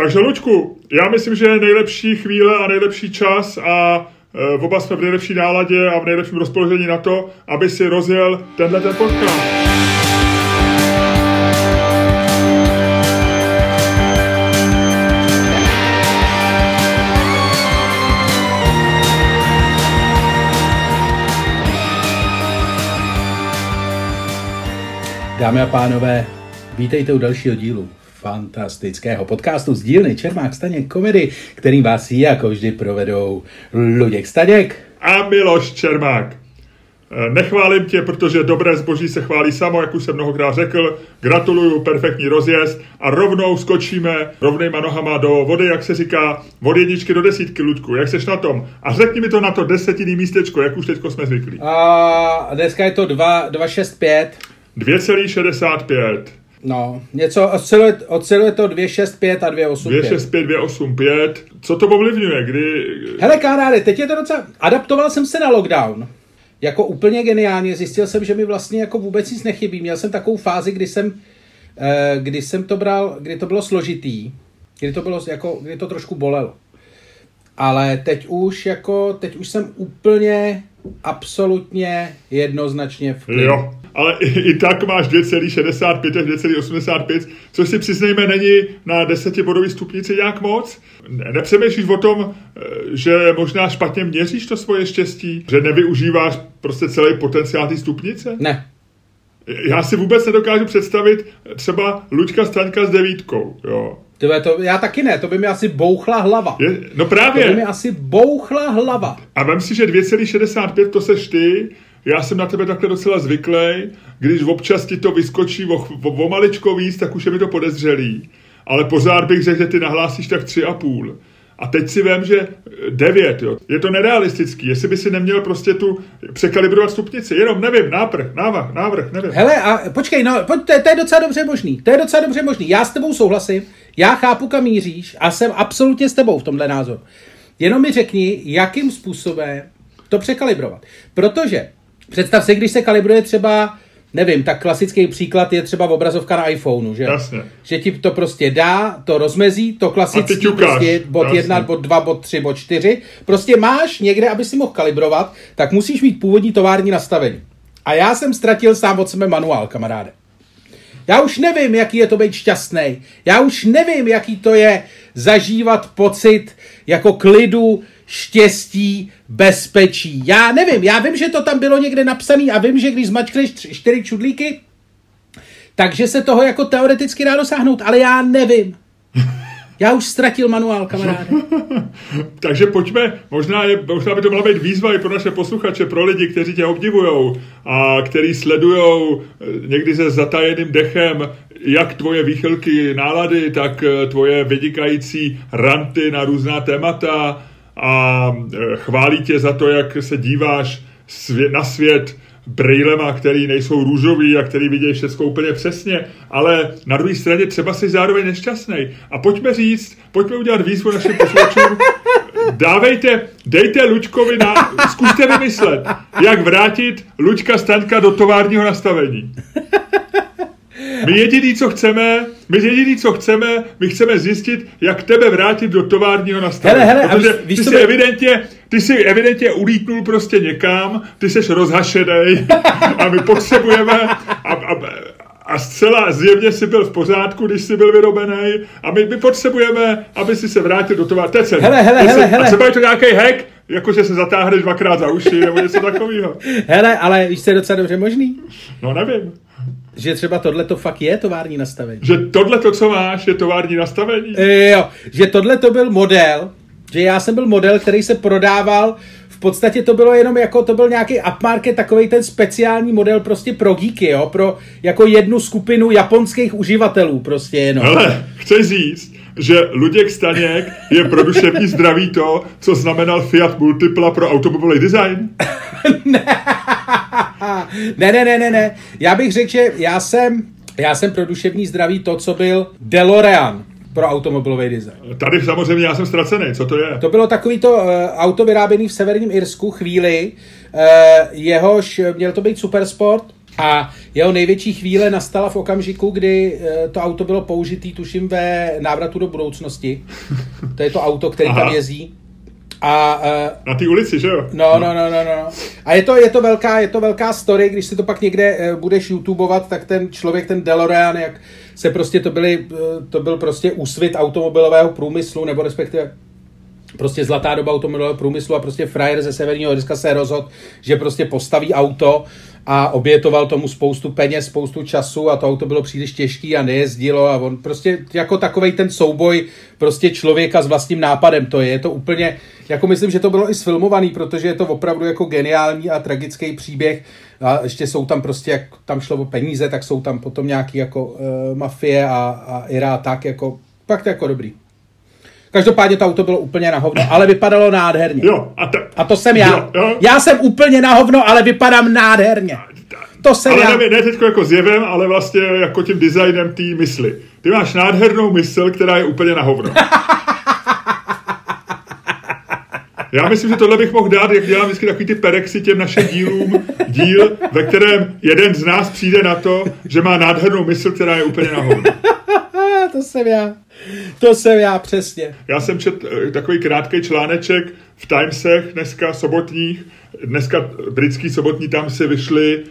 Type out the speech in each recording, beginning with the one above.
Takže Luďku, já myslím, že je nejlepší chvíle a nejlepší čas a e, oba jsme v nejlepší náladě a v nejlepším rozpoložení na to, aby si rozjel tenhle ten podcast. Dámy a pánové, vítejte u dalšího dílu fantastického podcastu z dílny Čermák Staněk komedy, kterým vás jako vždy provedou Luděk Staněk a Miloš Čermák. Eh, nechválím tě, protože dobré zboží se chválí samo, jak už jsem mnohokrát řekl. Gratuluju, perfektní rozjezd a rovnou skočíme rovnejma nohama do vody, jak se říká, od jedničky do desítky, Ludku. Jak seš na tom? A řekni mi to na to desetinný místečko, jak už teďko jsme zvyklí. A dneska je to 2,65. 2,65. No, něco osciluje, osciluje to 265 a 285. 265, 285. Co to ovlivňuje? Kdy... Hele, kamaráde, teď je to docela... Adaptoval jsem se na lockdown. Jako úplně geniálně. Zjistil jsem, že mi vlastně jako vůbec nic nechybí. Měl jsem takovou fázi, kdy jsem, eh, kdy jsem to bral, kdy to bylo složitý. Kdy to bylo jako, kdy to trošku bolelo. Ale teď už jako, teď už jsem úplně absolutně jednoznačně v klidu. Jo, ale i, i tak máš 2,65 až 2,85, což si přiznejme není na desetibodový stupnici nějak moc. Nepřemýšlíš o tom, eh, že možná špatně měříš to svoje štěstí? Že nevyužíváš prostě celý potenciál té stupnice? Ne. Já si vůbec nedokážu představit třeba Luďka Staňka s devítkou, jo. Tyhle, to, já taky ne, to by mi asi bouchla hlava. Je, no právě. To by mi asi bouchla hlava. A vem si, že 2,65 to seš ty, já jsem na tebe takhle docela zvyklý, když občas ti to vyskočí o, o, o maličko víc, tak už je mi to podezřelý. Ale pořád bych řekl, že ty nahlásíš tak tři a teď si vím, že 9, jo. Je to nerealistický. Jestli by si neměl prostě tu překalibrovat stupnici. Jenom nevím, návrh, návrh, návrh, nevím. Hele, a počkej, no, pojď, to, je, to je docela dobře možný. To je docela dobře možný. Já s tebou souhlasím, já chápu, kam míříš a jsem absolutně s tebou v tomhle názoru. Jenom mi řekni, jakým způsobem to překalibrovat. Protože představ si, když se kalibruje třeba Nevím, tak klasický příklad je třeba obrazovka na iPhoneu, že? Jasně. Že ti to prostě dá, to rozmezí, to klasický prostě bod Jasně. 1, bod 2, bod 3, bod 4. Prostě máš někde, aby si mohl kalibrovat, tak musíš mít původní tovární nastavení. A já jsem ztratil sám od sebe manuál, kamaráde. Já už nevím, jaký je to být šťastný. Já už nevím, jaký to je zažívat pocit jako klidu, štěstí, bezpečí. Já nevím, já vím, že to tam bylo někde napsané a vím, že když zmačkneš čtyři čudlíky, takže se toho jako teoreticky dá dosáhnout, ale já nevím. Já už ztratil manuál, kamaráde. Takže pojďme, možná, je, možná by to měla být výzva i pro naše posluchače, pro lidi, kteří tě obdivují a kteří sledují eh, někdy se zatajeným dechem jak tvoje výchylky nálady, tak eh, tvoje vydikající ranty na různá témata a e, chválí tě za to, jak se díváš na svět brýlema, který nejsou růžový a který vidějí všechno úplně přesně, ale na druhé straně třeba jsi zároveň nešťastný. A pojďme říct, pojďme udělat výzvu našim posluchačům, dávejte, dejte Lučkovi na, zkuste vymyslet, jak vrátit Lučka Staňka do továrního nastavení. My jediný, co chceme, my jediný, co chceme, my chceme zjistit, jak tebe vrátit do továrního nastavení. Hele, hele, Protože víš, ty, jsi by... evidentně, ty jsi evidentně ulítnul prostě někam, ty jsi rozhašenej a my potřebujeme a, a, a zcela zjevně si byl v pořádku, když jsi byl vyrobený a my, my potřebujeme, aby si se vrátil do továrny. Hele, hele, hele, hele. A třeba je to nějaký hack, jakože se zatáhneš dvakrát za uši nebo něco takového. Hele, ale víš, co je docela dobře možný? No nevím. Že třeba tohle to fakt je tovární nastavení. Že tohle to, co máš, je tovární nastavení? E, jo, že tohle to byl model, že já jsem byl model, který se prodával v podstatě to bylo jenom jako, to byl nějaký upmarket, takový ten speciální model prostě pro geeky, jo, pro jako jednu skupinu japonských uživatelů prostě jenom. Ale chci říct, že Luděk Staněk je pro duševní zdraví to, co znamenal Fiat Multipla pro automobilový design? ne. ne, ne, ne, ne, ne. Já bych řekl, že já jsem, já jsem pro duševní zdraví to, co byl DeLorean pro automobilový design. Tady samozřejmě já jsem ztracený, co to je? To bylo takový to uh, auto vyráběný v severním Irsku chvíli, uh, jehož měl to být supersport, A jeho největší chvíle nastala v okamžiku, kdy eh, to auto bylo použitý, tuším, ve návratu do budoucnosti. To je to auto, který Aha. tam jezdí. A, uh, na té ulici, že jo? No, no, no, no, no. A je to, je to, velká, je to velká story, když si to pak někde uh, budeš YouTubeovat, tak ten člověk, ten DeLorean, jak se prostě to byly, uh, to byl prostě úsvit automobilového průmyslu, nebo respektive prostě zlatá doba automobilového průmyslu a prostě frajer ze severního Irska se rozhodl, že prostě postaví auto a obětoval tomu spoustu peněz, spoustu času a to auto bylo příliš těžký a nejezdilo a on prostě jako takový ten souboj prostě člověka s vlastním nápadem to je. Je to úplně, jako myslím, že to bylo i sfilmovaný, protože je to opravdu jako geniální a tragický příběh a ještě jsou tam prostě, jak tam šlo o peníze, tak jsou tam potom nějaký jako uh, mafie a, a Ira tak jako, fakt jako dobrý. Každopádně to auto bylo úplně na hovno, ale vypadalo nádherně. Jo, a, to, a to jsem já. Jo, jo. Já jsem úplně na hovno, ale vypadám nádherně. To jsem ale já. Ne, ne teď jako zjevem, ale vlastně jako tím designem té mysli. Ty máš nádhernou mysl, která je úplně na hovno. Já myslím, že tohle bych mohl dát, jak dělám vždycky takový ty perexy těm našim dílům, díl, ve kterém jeden z nás přijde na to, že má nádhernou mysl, která je úplně na hovno. to jsem já. To jsem já přesně. Já jsem čet eh, takový krátký článeček v Timesech dneska sobotních. Dneska britský sobotní tam si vyšli,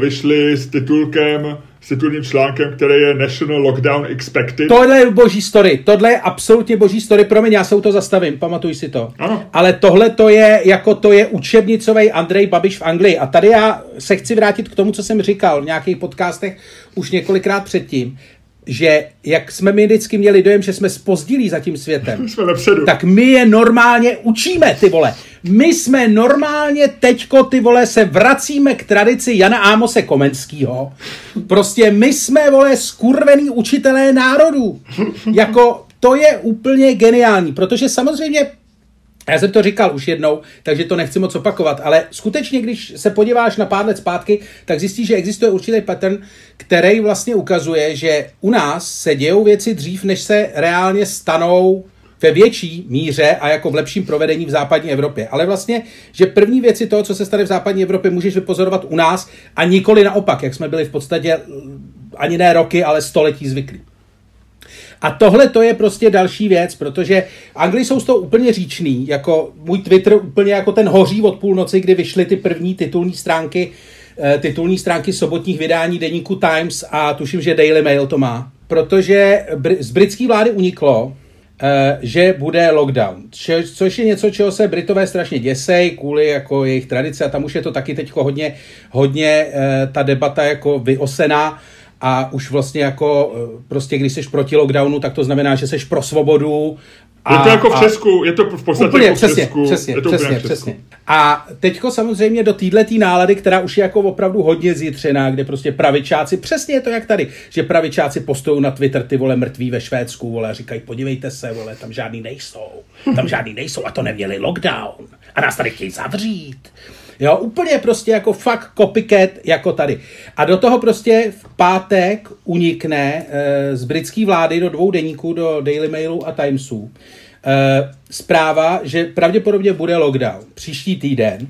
vyšli s titulkem s titulním článkem, který je National Lockdown Expected. Tohle je boží story, tohle je absolutně boží story, promiň, já se u to zastavím, pamatuj si to. Ano. Ale tohle to je, jako to je učebnicový Andrej Babiš v Anglii. A tady já se chci vrátit k tomu, co jsem říkal v nějakých podcastech už několikrát předtím že jak jsme my vždycky měli dojem, že jsme spozdilí za tím světem, jsme tak my je normálně učíme, ty vole. My jsme normálně teďko, ty vole, se vracíme k tradici Jana Ámose Komenského. Prostě my jsme, vole, skurvený učitelé národů. Jako, to je úplně geniální, protože samozřejmě já jsem to říkal už jednou, takže to nechci moc opakovat, ale skutečně, když se podíváš na pár let zpátky, tak zjistíš, že existuje určitý pattern, který vlastně ukazuje, že u nás se dějou věci dřív, než se reálně stanou ve větší míře a jako v lepším provedení v západní Evropě. Ale vlastně, že první věci toho, co se stane v západní Evropě, můžeš vypozorovat u nás a nikoli naopak, jak jsme byli v podstatě ani ne roky, ale století zvyklí. A tohle to je prostě další věc, protože Angli jsou z toho úplně říčný, jako můj Twitter úplně jako ten hoří od půlnoci, kdy vyšly ty první titulní stránky, eh, titulní stránky sobotních vydání deníku Times a tuším, že Daily Mail to má. Protože z britské vlády uniklo, eh, že bude lockdown, což je něco, čeho se Britové strašně děsej kvůli jako jejich tradice a tam už je to taky teď hodně, hodně eh, ta debata jako vyosená, a už vlastně jako eh, prostě když jsi proti lockdownu, tak to znamená, že jsi pro svobodu. A, je to jako v Česku, je to v podstatě úplně, jako v přesně, Česku. Přesně, je to přesně, přesně. A teďko samozřejmě do této nálady, která už je jako opravdu hodně zjitřená, kde prostě pravičáci, přesně je to jak tady, že pravičáci postují na Twitter ty vole mrtví ve Švédsku, vole, a říkají, podívejte se, vole, tam žádný nejsou, tam žádný nejsou a to neměli lockdown a nás tady chtějí zavřít. Jo, úplně prostě jako fakt copycat jako tady. A do toho prostě v pátek unikne e, z britské vlády do dvou deníků, do Daily Mailu a Timesu, e, zpráva, že pravděpodobně bude lockdown příští týden.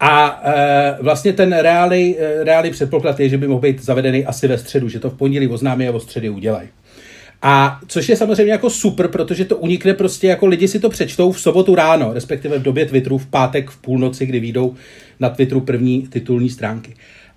A e, vlastně ten reálný, reálný předpoklad je, že by mohl být zavedený asi ve středu, že to v pondělí oznámí a o středy udělají. A což je samozřejmě jako super, protože to unikne prostě jako lidi si to přečtou v sobotu ráno, respektive v době Twitteru v pátek v půlnoci, kdy výjdou na Twitteru první titulní stránky.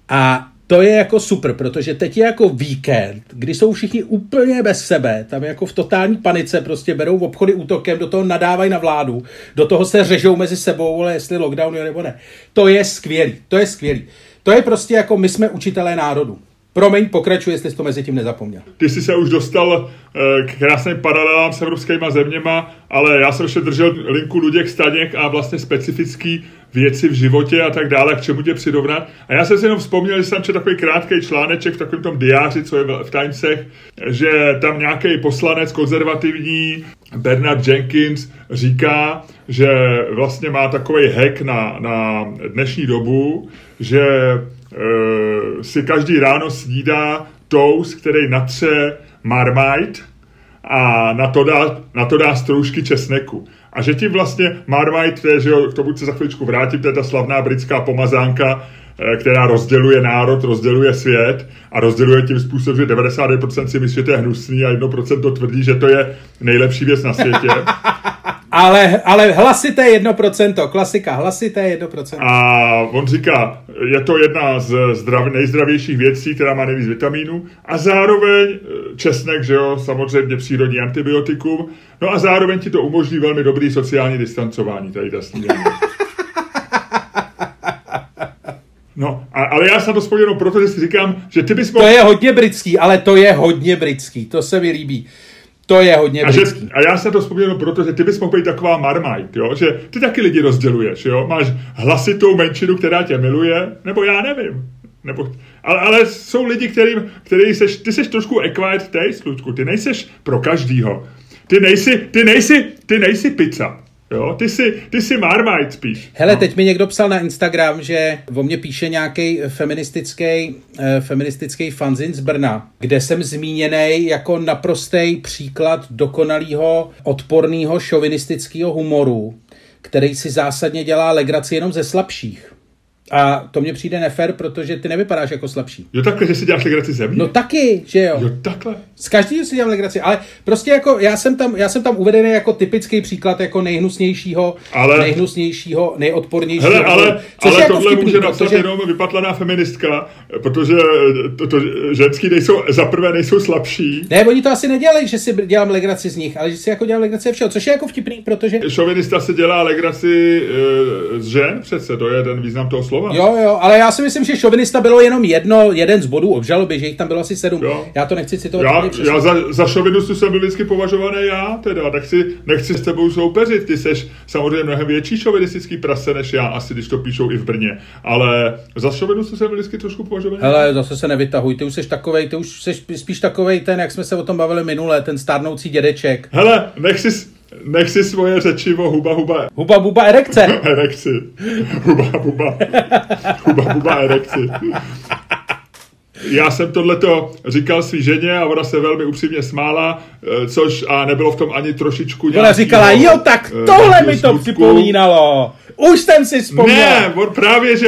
A to je jako super, protože teď je jako víkend, kdy jsou všichni úplně bez sebe, tam jako v totální panice prostě berou v obchody útokem, do toho nadávají na vládu, do toho se řežou mezi sebou, ale jestli lockdown je nebo ne. To je skvělý, to je skvělý. To je prostě jako my jsme učitelé národu. Promiň, pokračuj, jestli jsi to mezi tím nezapomněl. Ty jsi se už dostal eh, k krásným paralelám s evropskýma zeměma, ale já jsem ještě držel linku Luděk Staněk a vlastně specifický věci v životě a tak dále, k čemu tě přirovnat. A já jsem si jenom vzpomněl, že jsem četl takový krátký článeček v takovém tom diáři, co je v Timesech, že tam nějaký poslanec konzervativní Bernard Jenkins říká, že vlastně má takový hack na, na dnešní dobu, že si každý ráno snídá toast, který natře Marmite a na to dá, na to dá stroužky česneku. A že ti vlastně Marmite, to je, že jo, k tomu se za chviličku vrátím, to je ta slavná britská pomazánka, eh, která rozděluje národ, rozděluje svět a rozděluje tím způsobem, že 99% si myslí, že to je hnusný a 1% to tvrdí, že to je nejlepší věc na světě. Ale, ale hlasité 1%, klasika, hlasité 1%. A on říká, je to jedna z zdrav, nejzdravějších věcí, která má nejvíc vitamínů a zároveň eh, česnek, že jo, samozřejmě přírodní antibiotikum, no a zároveň ti to umožní velmi dobrý sociální distancování, tady ta snídaně. No, a, ale já jsem to spojil proto, že si říkám, že ty bys mohl... To je hodně britský, ale to je hodně britský, to se mi líbí. To je hodně a, že, a já se to vzpomněl proto, že ty bys mohl být taková marmite, jo? že ty taky lidi rozděluješ, jo? máš hlasitou menšinu, která tě miluje, nebo já nevím. Nebo, ale, ale jsou lidi, kterým, který seš, ty seš trošku acquired taste, Ludku, ty nejseš pro každýho. Ty nejsi, ty nejsi, ty nejsi pizza. Jo, ty jsi, ty jsi Marmite spíš. Hele, no. teď mi někdo psal na Instagram, že o mě píše nějaký feministický, uh, feministický fanzin z Brna, kde jsem zmíněný jako naprostý příklad dokonalého odporného šovinistického humoru, který si zásadně dělá legraci jenom ze slabších. A to mně přijde nefér, protože ty nevypadáš jako slabší. Jo takhle, že si děláš legraci ze mě? No taky, že jo. Jo takhle. Z každého si dělám legraci, ale prostě jako já jsem tam, já jsem tam uvedený jako typický příklad jako nejhnusnějšího, ale... nejhnusnějšího, nejodpornějšího. Hele, ale, což ale jako tohle vtipný, může napsat protože... jenom vypatlaná feministka, protože to, to, ženský nejsou, za prvé nejsou slabší. Ne, oni to asi nedělají, že si dělám legraci z nich, ale že si jako dělám legraci všeho, což je jako vtipný, protože... Šovinista se dělá legraci e, z žen přece, to je ten význam toho slova slova. Jo, jo, ale já si myslím, že šovinista bylo jenom jedno, jeden z bodů obžaloby, že jich tam bylo asi sedm. Jo. Já to nechci citovat. Já, já za, za šovinistu jsem byl vždycky považovaný já, teda, nechci, nechci s tebou soupeřit, ty seš samozřejmě mnohem větší šovinistický prase než já, asi když to píšou i v Brně, ale za šovinistu jsem byl vždycky trošku považovaný. Ale zase se nevytahuj, ty už jsi takovej, ty už jsi spíš takovej ten, jak jsme se o tom bavili minule, ten stárnoucí dědeček. Hele, nech si, Nech si svoje řečivo huba huba. Huba buba erekce. erekci. Huba buba. Huba buba erekci. Já jsem tohleto říkal svý ženě a ona se velmi upřímně smála, eh, což a nebylo v tom ani trošičku Ona říkala, jo, tak eh, tohle mi to připomínalo. Už jsem si vzpomněl. Ne, on právě, že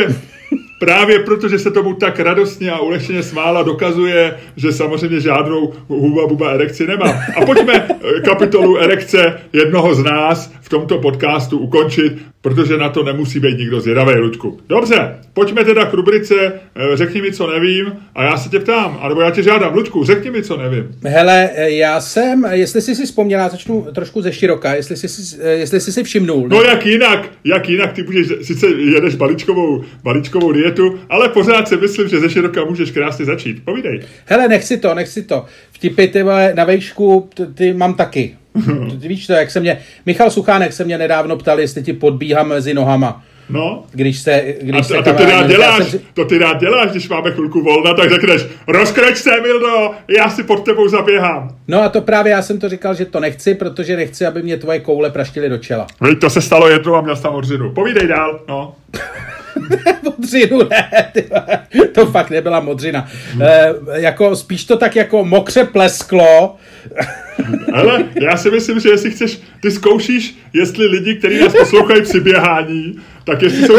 právě protože se tomu tak radostně a ulehčeně smála, dokazuje, že samozřejmě žádnou huba buba erekci nemá. A pojďme eh, kapitolu erekce jednoho z nás v tomto podcastu ukončit, protože na to nemusí být nikdo zvědavý, Luďku. Dobře, pojďme teda k rubrice eh, Řekni mi, co nevím a já se tě ptám, anebo já tě žádám, Luďku, řekni mi, co nevím. Hele, eh, já jsem, jestli jsi si vzpomněla, začnu trošku ze široka, jestli jsi, jestli jsi si všimnul. Ne? No jak jinak, jak jinak, ty budeš, sice jedeš balíčkovou, balíčkovou dietu, ale pořád si myslím, že ze široka můžeš krásně začít. Povídej. Hele, nechci to, nechci to. Vtipy ty na vejšku, ty mám taky. ty víš to, jak se mě, Michal Suchánek se mě nedávno ptal, jestli ti podbíhám mezi nohama. No. Když se, když a, se a to ty rád děláš, jsem... to ty rád děláš, když máme chvilku volna, tak řekneš, rozkroč se, Mildo, já si pod tebou zaběhám. No a to právě já jsem to říkal, že to nechci, protože nechci, aby mě tvoje koule praštily do čela. Víš, to se stalo jednou a měl jsem odřinu. Povídej dál, no. modřinu, ne, to fakt nebyla modřina. E, jako, spíš to tak jako mokře plesklo. Ale já si myslím, že jestli chceš, ty zkoušíš, jestli lidi, kteří nás poslouchají při běhání, tak jestli, jsou,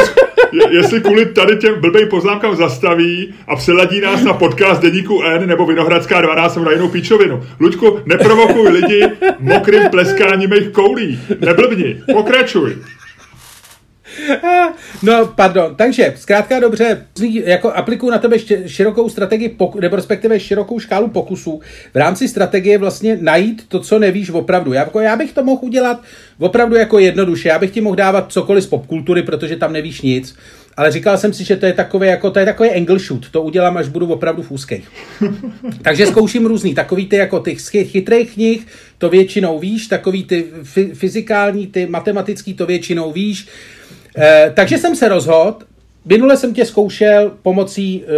jestli kvůli tady těm blbým poznámkám zastaví a přeladí nás na podcast Deníku N nebo Vinohradská 12 nebo na jinou píčovinu. Luďku, neprovokuj lidi mokrým pleskáním jejich koulí. Neblbni, pokračuj. No, pardon. Takže, zkrátka dobře, jako aplikuju na tebe širokou strategii, nebo respektive širokou škálu pokusů v rámci strategie vlastně najít to, co nevíš opravdu. Já, jako, já bych to mohl udělat opravdu jako jednoduše. Já bych ti mohl dávat cokoliv z popkultury, protože tam nevíš nic. Ale říkal jsem si, že to je takové jako, to je takové angle shoot. To udělám, až budu opravdu v úzkých. Takže zkouším různý. Takový ty jako těch chytrých knih, to většinou víš. Takový ty fyzikální, ty matematický, to většinou víš Eh, takže jsem se rozhodl, minule jsem tě zkoušel pomocí, eh,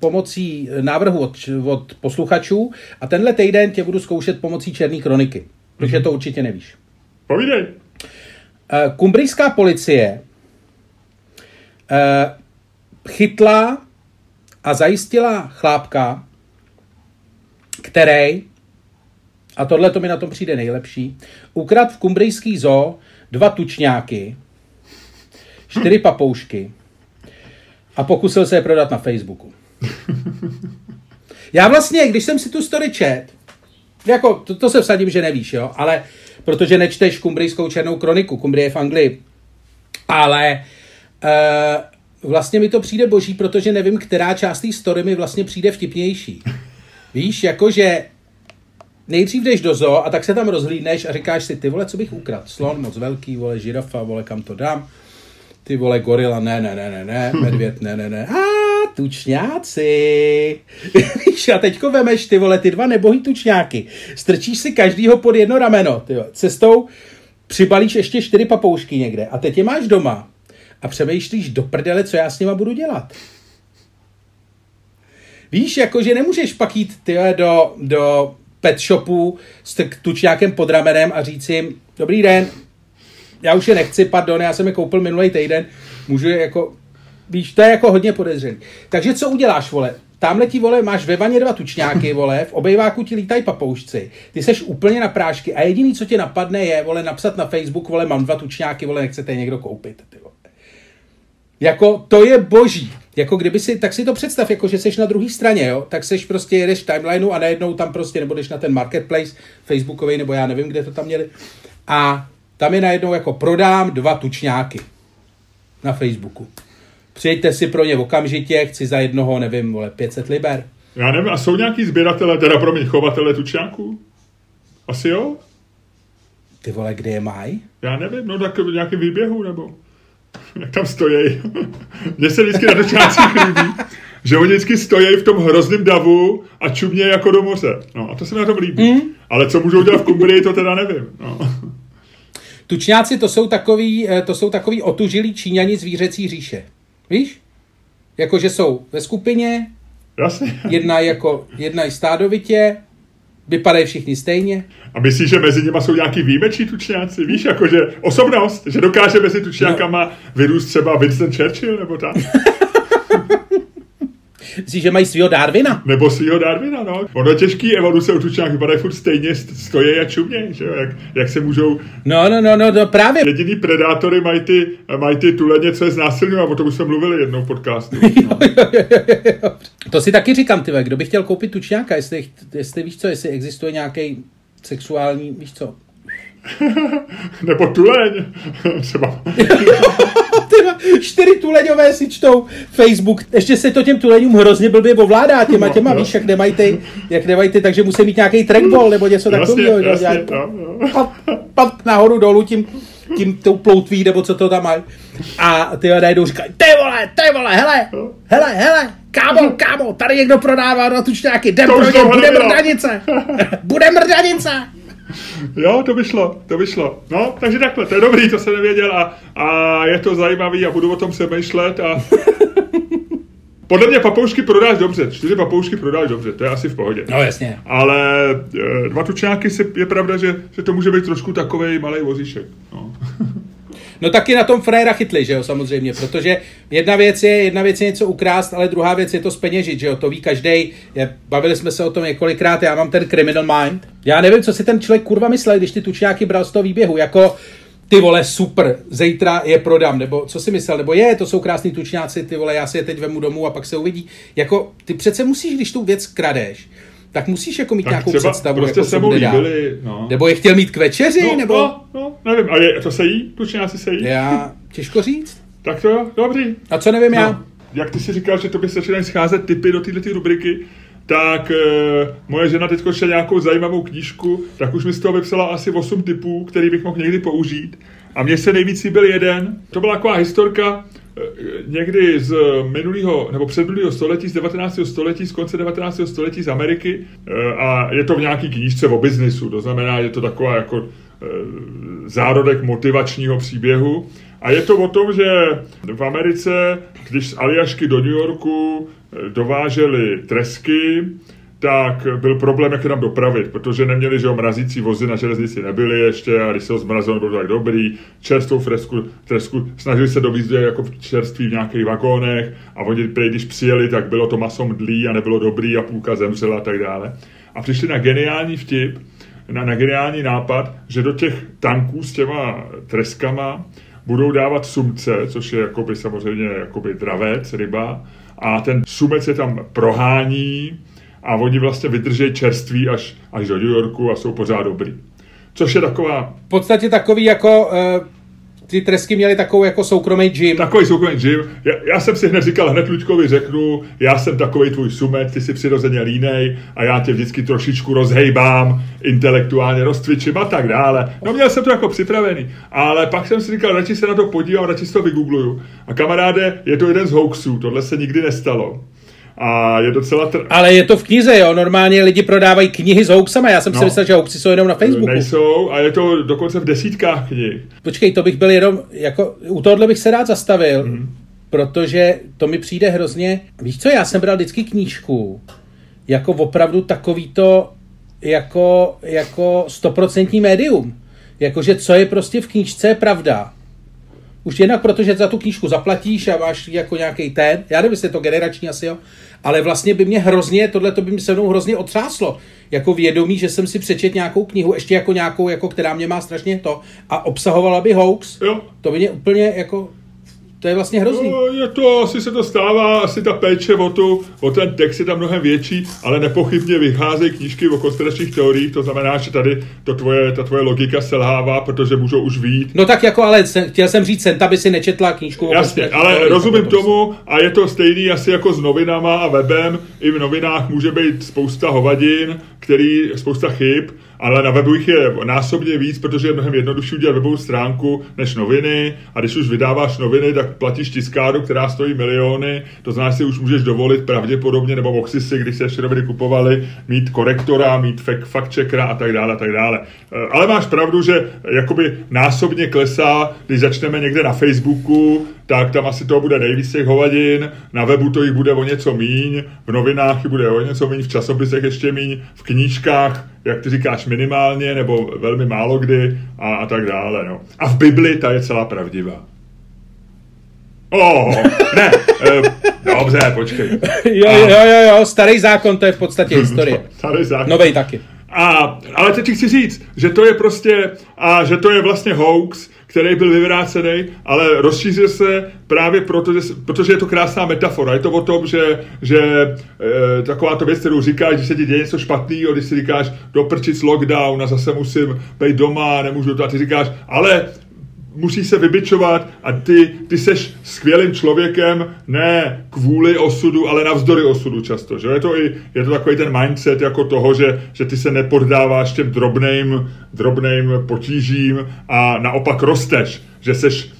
pomocí návrhu od, od posluchačů a tenhle týden tě budu zkoušet pomocí Černé kroniky, protože to určitě nevíš. Povídej. Eh, kumbrijská policie eh, chytla a zajistila chlápka, který, a tohle to mi na tom přijde nejlepší, ukrad v kumbrijský zoo dva tučňáky, čtyři papoušky, A pokusil se je prodat na Facebooku. Já vlastně, když jsem si tu story čet, jako to, to se vsadím, že nevíš, jo, ale protože nečteš kumbrijskou černou kroniku, Kumbrie je v Anglii, ale uh, vlastně mi to přijde boží, protože nevím, která část té story mi vlastně přijde vtipnější. Víš, jakože nejdřív jdeš do zoo a tak se tam rozhlídneš a říkáš si, ty vole, co bych ukradl? Slon moc velký, vole, žirafa, vole, kam to dám? Ty vole, gorila, ne, ne, ne, ne, ne, medvěd, ne, ne, ne. A tučňáci. Víš, a teďko vemeš, ty vole, ty dva nebohý tučňáky. Strčíš si každýho pod jedno rameno, ty vole. Cestou přibalíš ještě čtyři papoušky někde a teď je máš doma a přemýšlíš do prdele, co já s nima budu dělat. Víš, jakože nemůžeš pak jít tyhle, do, do pet shopu s tučňákem pod ramenem a říct jim, dobrý den, já už je nechci, pardon, já jsem je koupil minulý týden, můžu je jako, víš, to je jako hodně podezřelý. Takže co uděláš, vole? Tamhle ti, vole, máš ve vaně dva tučňáky, vole, v obejváku ti lítají papoušci, ty seš úplně na prášky a jediný, co ti napadne, je, vole, napsat na Facebook, vole, mám dva tučňáky, vole, nechcete někdo koupit, ty vole. Jako, to je boží. Jako kdyby si, tak si to představ, jako že seš na druhé straně, jo? tak seš prostě, jedeš v timelineu a najednou tam prostě, nebo jdeš na ten marketplace Facebookový, nebo já nevím, kde to tam měli. A tam je najednou jako prodám dva tučňáky na Facebooku. Přijďte si pro ně okamžitě, chci za jednoho, nevím, vole, 500 liber. Já nevím, a jsou nějaký sběratele, teda pro mě chovatele tučňáků? Asi jo? Ty vole, kde je mají? Já nevím, no tak nějaký výběhu, nebo jak tam stojí. Mně se vždycky na tučňácích líbí, že oni vždycky stojí v tom hrozném davu a čumě jako do moře. No a to se mi na tom líbí. Mm. Ale co můžou dělat v Kumbrii, to teda nevím. No. Tučňáci to jsou takový, eh, to jsou takový otužilí Číňani zvířecí říše. Víš? Jakože jsou ve skupině, Jasně. jedna jako, jedna i stádovitě, vypadají všichni stejně. A myslíš, že mezi nimi jsou nějaký výjimeční tučňáci? Víš, jakože osobnost, že dokáže mezi tučňákama no. vyrůst třeba Winston Churchill nebo tak? Myslíš, že mají svého Darwina? Nebo svého Darwina, no. Ono těžký evoluce tučňák vypadají furt stejně, stojí a čumě, že jo, jak, jak, se můžou... No, no, no, no, no právě. Jediný predátory mají ty, mají ty tuleně, co je znásilňují, a o tom už jsme mluvili jednou v podcastu. No. jo, jo, jo, jo. To si taky říkám, ty kdo by chtěl koupit tučňáka, jestli, jestli víš co, jestli existuje nějaký sexuální, víš co, Nebo tuleň. Třeba. Čtyři tuleňové si čtou Facebook. Ještě se to těm tuleňům hrozně blbě ovládá těma, no, těma, no, víš, jak nemají ty, jak nemají ty, takže musí mít nějaký trackball nebo něco takového. Jasně, no, no. Pat, pat nahoru dolů tím, tím tou ploutví, nebo co to tam mají. A ty najednou říkají, ty vole, ty vole, hele, hele, hele, kámo, kámo, tady někdo prodává na tučňáky, jdem pro ně, bude mrdanice, bude mrdanice. Jo, to by šlo, to by šlo. No, takže takhle, to je dobrý, to se nevěděl a, a je to zajímavý a budu o tom myšlet a podle mě papoušky prodáš dobře, čtyři papoušky prodáš dobře, to je asi v pohodě. No jasně. Ale e, dva tučňáky si, je pravda, že, že to může být trošku takový malý vozíšek. No. No taky na tom fréra chytli, že jo, samozřejmě, protože jedna věc je, jedna věc je něco ukrást, ale druhá věc je to speněžit, že jo, to ví každý. Bavili jsme se o tom několikrát, já mám ten criminal mind. Já nevím, co si ten člověk kurva myslel, když ty tučňáky bral z toho výběhu, jako ty vole, super, zítra je prodám, nebo co si myslel, nebo je, to jsou krásní tučňáci, ty vole, já si je teď vemu domů a pak se uvidí. Jako, ty přece musíš, když tu věc kradeš, tak musíš jako mít tak nějakou představu, prostě jako, se mu líbili, no. Nebo je chtěl mít k večeři, no, nebo... No, no, nevím, a je, to se jí? Tučňáci se jí? Já, těžko říct. Tak to jo, dobrý. A co nevím no, já? Jak ty si říkal, že to by se začínají scházet typy do této rubriky, tak e, moje žena teď šla nějakou zajímavou knížku, tak už mi z toho vypsala asi 8 typů, který bych mohl někdy použít. A mně se nejvíc byl jeden. To byla taková historka někdy z minulého nebo předminulého století, z 19. století, z konce 19. století z Ameriky. E, a je to v nějaký knížce o biznisu, to znamená, je to taková jako e, zárodek motivačního příběhu. A je to o tom, že v Americe, když z Aljašky do New Yorku dováželi tresky, tak byl problém, jak je tam dopravit, protože neměli, že jo, mrazící vozy na železnici nebyly ještě a když se ho zmrazilo, bylo tak dobrý, čerstvou fresku, tresku, snažili se dovízt jako v čerství v nějakých vagónech a oni, když přijeli, tak bylo to maso mdlý a nebylo dobrý a půlka zemřela a tak dále. A přišli na geniální vtip, na, na geniální nápad, že do těch tanků s těma treskama budou dávat sumce, což je jakoby samozřejmě jakoby dravec, ryba, a ten sumec je tam prohání a oni vlastně vydrží čerství až, až do New Yorku a jsou pořád dobrý. Což je taková... V podstatě takový jako... Uh ty tresky měly takovou jako soukromý gym. Takový soukromý gym. Já, já jsem si hned říkal, hned Luďkovi řeknu, já jsem takový tvůj sumet, ty jsi přirozeně línej a já tě vždycky trošičku rozhejbám, intelektuálně rozcvičím a tak dále. No měl jsem to jako připravený, ale pak jsem si říkal, radši se na to podívám, radši si to vygoogluju. A kamaráde, je to jeden z hoaxů, tohle se nikdy nestalo. A je docela... Tr... Ale je to v knize, jo? Normálně lidi prodávají knihy s hoaxama. Já jsem no. si myslel, že hoaxy jsou jenom na Facebooku. Nejsou a je to dokonce v desítkách knih. Počkej, to bych byl jenom, jako, u tohohle bych se rád zastavil, mm. protože to mi přijde hrozně... Víš co, já jsem bral vždycky knížku, jako opravdu takový to, jako, jako stoprocentní médium. Jakože co je prostě v knížce je pravda. Už jednak protože za tu knížku zaplatíš a máš jako nějaký ten, já nevím, jestli je to generační asi, jo, ale vlastně by mě hrozně, tohle to by mi se mnou hrozně otřáslo. Jako vědomí, že jsem si přečet nějakou knihu, ještě jako nějakou, jako, která mě má strašně to, a obsahovala by hoax. Jo. To by mě úplně jako to je vlastně hrozný. No, je to, asi se to stává, asi ta péče o, tu, o ten text je tam mnohem větší, ale nepochybně vycházejí knížky o konspiračních teoriích, to znamená, že tady to tvoje, ta tvoje logika selhává, protože můžou už vít. No tak jako, ale chtěl jsem říct, Senta by si nečetla knížku Jasně, ale teoriích, rozumím tomu a je to stejný asi jako s novinama a webem. I v novinách může být spousta hovadin, který, spousta chyb, ale na webu jich je násobně víc, protože je mnohem jednodušší udělat webovou stránku než noviny a když už vydáváš noviny, tak platíš tiskáru, která stojí miliony, to znamená, že si už můžeš dovolit pravděpodobně, nebo si, když se ještě noviny kupovali, mít korektora, mít fact checkera a tak dále, a tak dále. Eh, ale máš pravdu, že jakoby násobně klesá, když začneme někde na Facebooku, tak tam asi to bude nejvíc těch hovadin, na webu to jich bude o něco míň, v novinách jich bude o něco míň, v časopisech ještě míň, v knížkách, jak ty říkáš, minimálně nebo velmi málo kdy a, a tak dále. No. A v Bibli ta je celá pravdivá. Oh, ne, e, dobře, počkej. Jo, jo, jo, jo, starý zákon, to je v podstatě historie. starý zákon. Novej taky. A, ale teď chci říct, že to je prostě, a že to je vlastně hoax, který byl vyvrácený, ale rozšířil se právě proto, že, protože je to krásná metafora. Je to o tom, že, že e, taková to věc, kterou říkáš, když se ti děje něco špatného, když si říkáš, doprčit lockdown a zase musím být doma, nemůžu to, a ty říkáš, ale musí se vybičovat a ty, ty seš skvělým člověkem ne kvůli osudu, ale navzdory osudu často. Že? Je, to i, je to takový ten mindset jako toho, že, že ty se nepoddáváš těm drobným, drobným potížím a naopak rosteš, že seš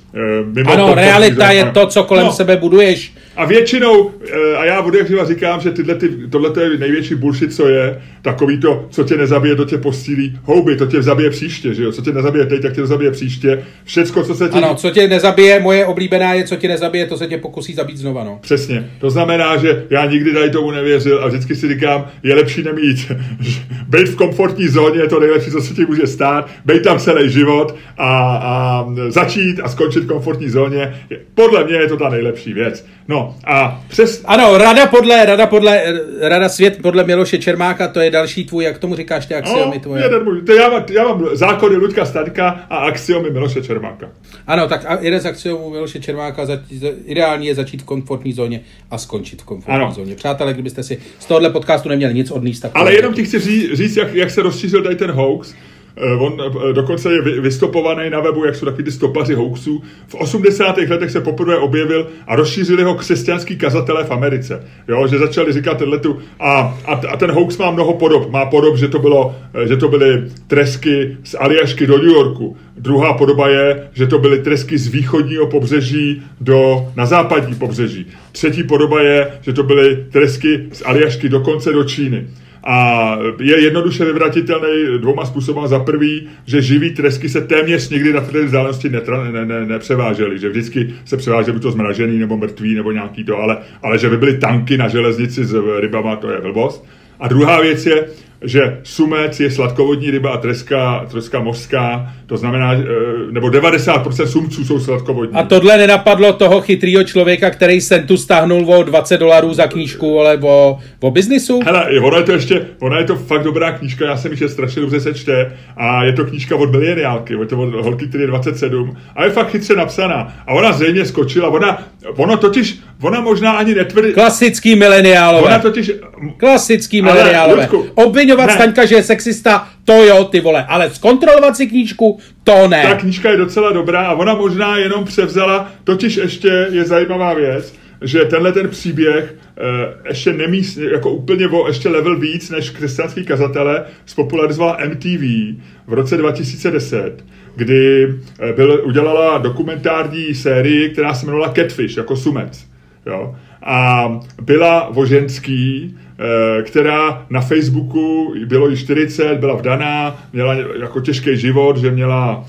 mimo ano, realita je to, co kolem no. sebe buduješ. A většinou, eh, a já od jak říkám, že tyhle, ty, tohle je největší bullshit, co je, takový to, co tě nezabije, to tě posílí houby, to tě zabije příště, že jo? Co tě nezabije teď, tak tě zabije příště. Všecko, co se tě... Ano, co tě nezabije, moje oblíbená je, co tě nezabije, to se tě pokusí zabít znova, no. Přesně. To znamená, že já nikdy tady tomu nevěřil a vždycky si říkám, je lepší nemít. Být v komfortní zóně je to nejlepší, co se ti může stát. Být tam celý život a, a začít a skončit v komfortní zóně, podle mě je to ta nejlepší věc. No a přes... Ano, rada podle, rada podle, rada svět podle Miloše Čermáka, to je další tvůj, jak tomu říkáš ty axiomy no, tvoje? Jeden můj, to já, mám, já mám zákony Luďka Staňka a axiomy Miloše Čermáka. Ano, tak jeden z axiomů Miloše Čermáka, za, ideální je začít v komfortní zóně a skončit v komfortní ano. zóně. Přátelé, kdybyste si z tohohle podcastu neměli nic odníst, tak... Ale jenom ti chci říct, říct jak, jak se rozšířil tady ten hoax, on eh, dokonce je vystopovaný na webu, jak jsou takový ty stopaři hoaxů. V 80. letech se poprvé objevil a rozšířili ho křesťanský kazatelé v Americe. Jo, že začali říkat tu a, a, a, ten hoax má mnoho podob. Má podob, že to, bylo, eh, že to byly tresky z Aljašky do New Yorku. Druhá podoba je, že to byly tresky z východního pobřeží do, na západní pobřeží. Třetí podoba je, že to byly tresky z Aljašky dokonce do Číny a je jednoduše vyvratitelný dvouma způsoby. Za prvý, že živý tresky se téměř nikdy na té vzdálenosti netra, ne, ne, nepřevážely, že vždycky se převážely to zmražený nebo mrtvý nebo nějaký to, ale, ale že by byly tanky na železnici s rybama, to je blbost. A druhá věc je, že sumec je sladkovodní ryba a treska, treska mořská, to znamená, eh, nebo 90% sumců jsou sladkovodní. A tohle nenapadlo toho chytrýho člověka, který sen tu stáhnul o 20 dolarů za knížku, ale o, o biznisu? Hele, ona je to ještě, ona je to fakt dobrá knížka, já jsem ji strašně dobře se čte a je to knížka od mileniálky, je to od holky, který je 27 a je fakt chytře napsaná a ona zřejmě skočila, ona, ono totiž, ona možná ani netvrdí. Klasický mileniálové. Ona totiž... Klasický mileniálové. Obvinovat Staňka, že je sexista, to jo, ty vole, ale zkontrolovat si knížku, to ne. Ta knížka je docela dobrá a ona možná jenom převzala, totiž ještě je zajímavá věc, že tenhle ten příběh eh, ještě nemíst, jako úplně o ještě level víc než křesťanský kazatele spopularizovala MTV v roce 2010, kdy eh, byl, udělala dokumentární sérii, která se jmenovala Catfish, jako sumec. Jo? A byla voženský, Eh, která na Facebooku bylo jí 40, byla vdaná, měla jako těžký život, že měla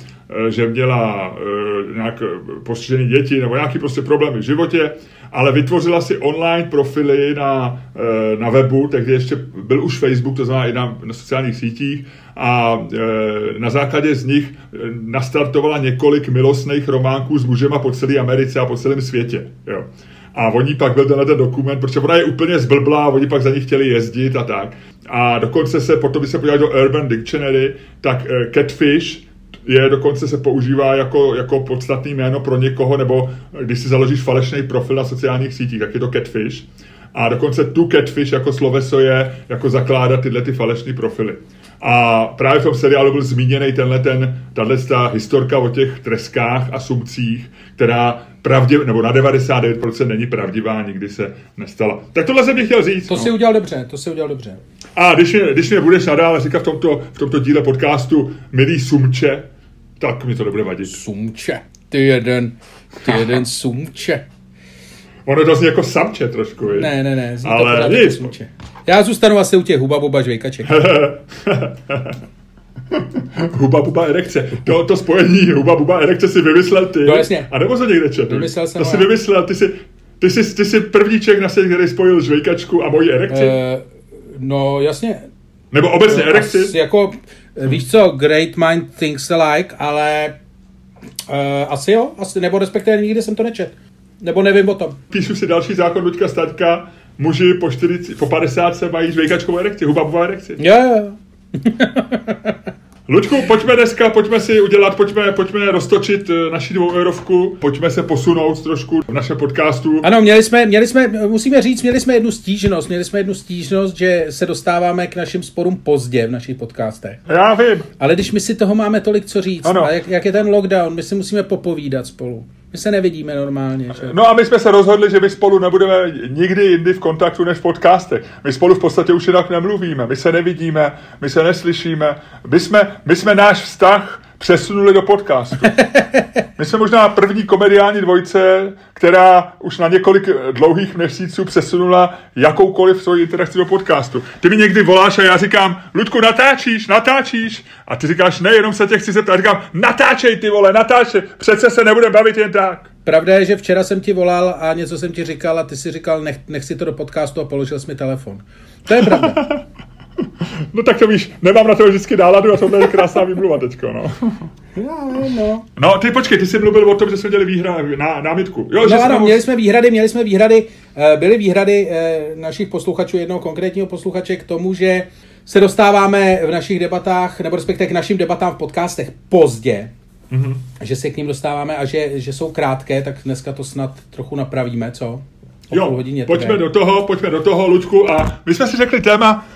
eh, že měla uh, nějak postižené děti nebo nějaký prostě problémy v životě, ale vytvořila si online profily na, na webu, tehdy ještě byl už Facebook, to znamená i na, na sociálních sítích a na základě z nich nastartovala několik milostných románků s mužema po celé Americe a po celém světě. Jo. A oni pak byl tenhle ten dokument, protože ona je úplně zblblá, oni pak za ní chtěli jezdit a tak. A dokonce se, potom, když se podívali do Urban Dictionary, tak uh, catfish je dokonce se používá jako, jako podstatný jméno pro někoho, nebo když si založíš falešný profil na sociálních sítích, tak je to catfish. A dokonce tu catfish jako sloveso je jako zakládat tyhle ty falešné profily. A právě v tom seriálu byl zmíněný tenhle ten, tahle ta historka o těch treskách a sumcích, která pravdě, nebo na 99% není pravdivá, nikdy se nestala. Tak tohle jsem chtěl říct. To no. si udělal dobře, to si udělal dobře. A když mě, když mě budeš nadále říkat v tomto, v tomto díle podcastu milý sumče, tak mi to nebude vadit. Sumče, ty jeden, ty jeden sumče. Ono to zní jako samče trošku, víš? Ne, ne, ne, zní Ale to jako sumče. Já zůstanu asi u těch huba žvejkaček. huba buba erekce. To, to spojení huba buba erekce si vymyslel ty. No jasně. A nebo se někde četl. Vymyslel jsem to si vymyslel, ty jsi, ty jsi, ty jsi první ček na světě, který spojil žvejkačku a moji erekci. Uh, no jasně. Nebo obecně uh, erekci. As, jako, víš co, great mind thinks alike, ale uh, asi jo, asi, nebo respektive nikdy jsem to nečet. Nebo nevím o tom. Píšu si další zákon Luďka Staďka, muži po, 40, po 50 se mají žvejkačkovou erekci, hubabovou erekci. Jo, jo. Luďku, pojďme dneska, pojďme si udělat, pojďme, pojďme roztočit eh, naši dvou eurovku, pojďme se posunout trošku v našem podcastu. Ano, měli jsme, měli jsme, musíme říct, měli jsme jednu stížnost, měli jsme jednu stížnost, že se dostáváme k našim sporům pozdě v našich podcastech. Já vím. Ale když my si toho máme tolik co říct, ano. a jak, jak je ten lockdown, my si musíme popovídat spolu. My se nevidíme normálně. Že? No a my jsme se rozhodli, že my spolu nebudeme nikdy jindy v kontaktu než v podcastech. My spolu v podstatě už jinak nemluvíme, my se nevidíme, my se neslyšíme. My jsme, my jsme náš vztah přesunuli do podcastu. My jsme možná první komediální dvojce, která už na několik dlouhých měsíců přesunula jakoukoliv svoji interakci do podcastu. Ty mi někdy voláš a já říkám, Ludku, natáčíš, natáčíš. A ty říkáš, ne, jenom se tě chci zeptat. A říkám, natáčej ty vole, natáčej, přece se nebude bavit jen tak. Pravda je, že včera jsem ti volal a něco jsem ti říkal a ty si říkal, nech, nech si to do podcastu a položil jsi mi telefon. To je pravda. No tak to víš, nemám na to vždycky náladu a tohle je krásná výmluva teďko, no. No, no. no, ty počkej, ty jsi mluvil o tom, že jsme měli výhra, na, námitku. Jo, no že ano, jsme... měli jsme výhrady, měli jsme výhrady, eh, byly výhrady eh, našich posluchačů, jednoho konkrétního posluchače k tomu, že se dostáváme v našich debatách, nebo respektive k našim debatám v podcastech pozdě, mm-hmm. že se k ním dostáváme a že, že jsou krátké, tak dneska to snad trochu napravíme, co? O jo, pojďme do toho, pojďme do toho, Luďku, a my jsme si řekli téma,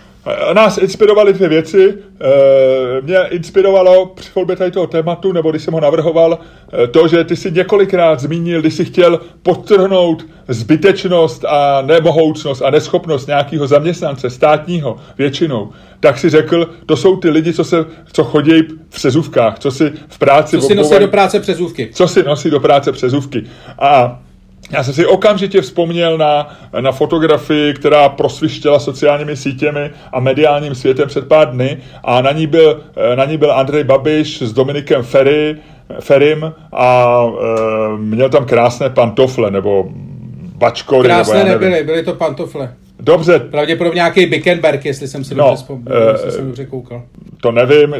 Nás inspirovaly dvě věci. Eh, mě inspirovalo při volbě tady toho tématu, nebo když jsem ho navrhoval, eh, to, že ty si několikrát zmínil, když si chtěl podtrhnout zbytečnost a nemohoucnost a neschopnost nějakého zaměstnance státního většinou, tak si řekl, to jsou ty lidi, co, se, co chodí v přezůvkách, co si v práci... Co si nosí do práce přezůvky. Co si nosí do práce přezůvky. A já jsem si okamžitě vzpomněl na, na fotografii, která prosvištěla sociálními sítěmi a mediálním světem před pár dny a na ní byl, na ní byl Andrej Babiš s Dominikem Ferry, Ferim a e, měl tam krásné pantofle nebo bačkory. Krásné nebo nebyly, byly to pantofle. Dobře. Pravděpodobně nějaký Bickenberg, jestli jsem si no, dobře vzpomněl, uh, jestli jsem dobře koukal. To nevím.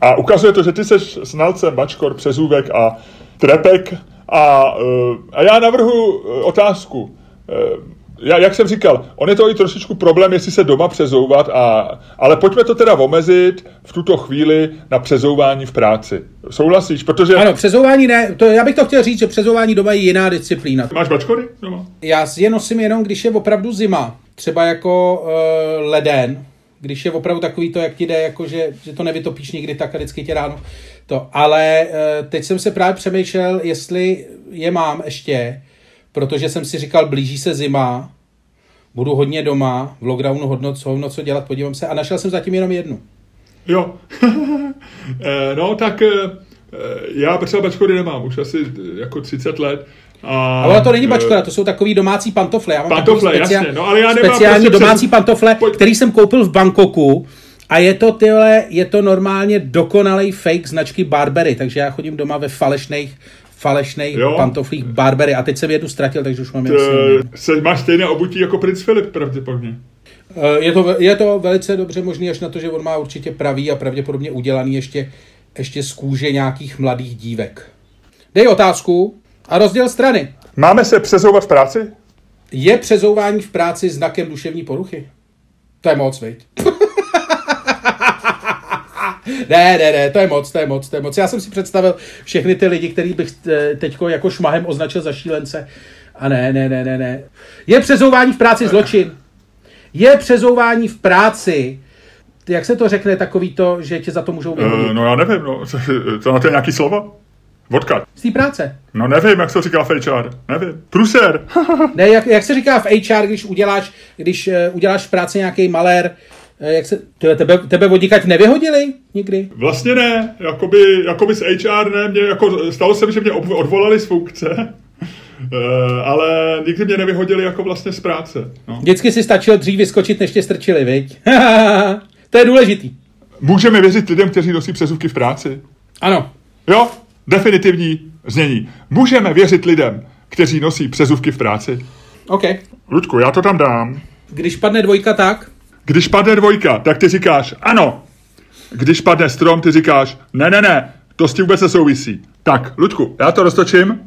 A ukazuje to, že ty jsi znalcem Bačkor, Přezůvek a Trepek. A, a já navrhu otázku já, jak jsem říkal, on je to i trošičku problém, jestli se doma přezouvat, a, ale pojďme to teda omezit v tuto chvíli na přezouvání v práci. Souhlasíš? Protože... Ano, přezouvání ne, to, já bych to chtěl říct, že přezouvání doma je jiná disciplína. Máš bačkory doma? Já je nosím jenom, když je opravdu zima. Třeba jako uh, leden, když je opravdu takový to, jak ti jde, jako že, že to nevytopíš nikdy tak a vždycky tě ráno. To. Ale uh, teď jsem se právě přemýšlel, jestli je mám ještě, protože jsem si říkal, blíží se zima, budu hodně doma, v lockdownu hodno, co, hodno, co dělat, podívám se a našel jsem zatím jenom jednu. Jo, eh, no tak eh, já třeba bačkory nemám, už asi jako 30 let. A, ale to není bačkora, to jsou takový domácí pantofle. Já mám pantofle, speciál, jasně, no ale já nemám speciální prostě domácí přes... pantofle, Pojď. který jsem koupil v Bangkoku a je to, tyhle, je to normálně dokonalý fake značky Barbery, takže já chodím doma ve falešných falešných pantoflích Barbery a teď jsem jednu ztratil, takže už mám T, se Máš stejné obutí jako princ Filip pravděpodobně. Eh, je to, je to velice dobře možný, až na to, že on má určitě pravý a pravděpodobně udělaný ještě, ještě z kůže nějakých mladých dívek. Dej otázku a rozděl strany. Máme se přezouvat v práci? Je přezouvání v práci znakem duševní poruchy? To je moc, veď. Ne, ne, ne, to je moc, to je moc, to je moc. Já jsem si představil všechny ty lidi, který bych eh, teď jako šmahem označil za šílence. A ne, ne, ne, ne, ne. Je přezouvání v práci zločin. Je přezouvání v práci jak se to řekne, takový to, že tě za to můžou vyhodit? Uh, no já nevím, no. To na to je nějaký slovo? Vodka. Z té práce. No nevím, jak se to říká v HR. Nevím. Pruser. ne, jak, jak, se říká v HR, když uděláš, když uh, uděláš v práci nějaký malér, Eh, jak se, tebe, tebe vodíkať nevyhodili nikdy? Vlastně ne, jakoby, jakoby z HR ne, mě, jako, stalo se mi, že mě odvolali z funkce, uh, ale nikdy mě nevyhodili jako vlastně z práce. No. Vždycky si stačil dřív vyskočit, než tě strčili, viď? to je důležitý. Můžeme věřit lidem, kteří nosí přezuvky v práci? Ano. Jo, definitivní znění. Můžeme věřit lidem, kteří nosí přezuvky v práci? OK. Ludku, já to tam dám. Když padne dvojka, tak? Když padne dvojka, tak ty říkáš ano. Když padne strom, ty říkáš ne, ne, ne, to s tím vůbec nesouvisí. Tak, Ludku, já to roztočím.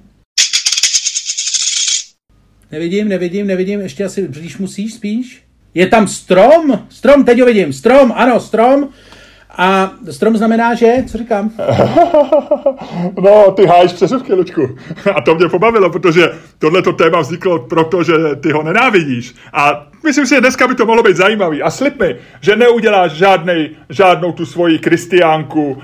Nevidím, nevidím, nevidím, ještě asi blíž musíš spíš. Je tam strom? Strom, teď ho vidím. Strom, ano, strom. A strom znamená, že? Co říkám? no, ty hájíš přesuvky, Lučku. A to mě pobavilo, protože tohleto téma vzniklo proto, že ty ho nenávidíš. A myslím si, že dneska by to mohlo být zajímavý. A slib mi, že neuděláš žádnej, žádnou tu svoji kristiánku,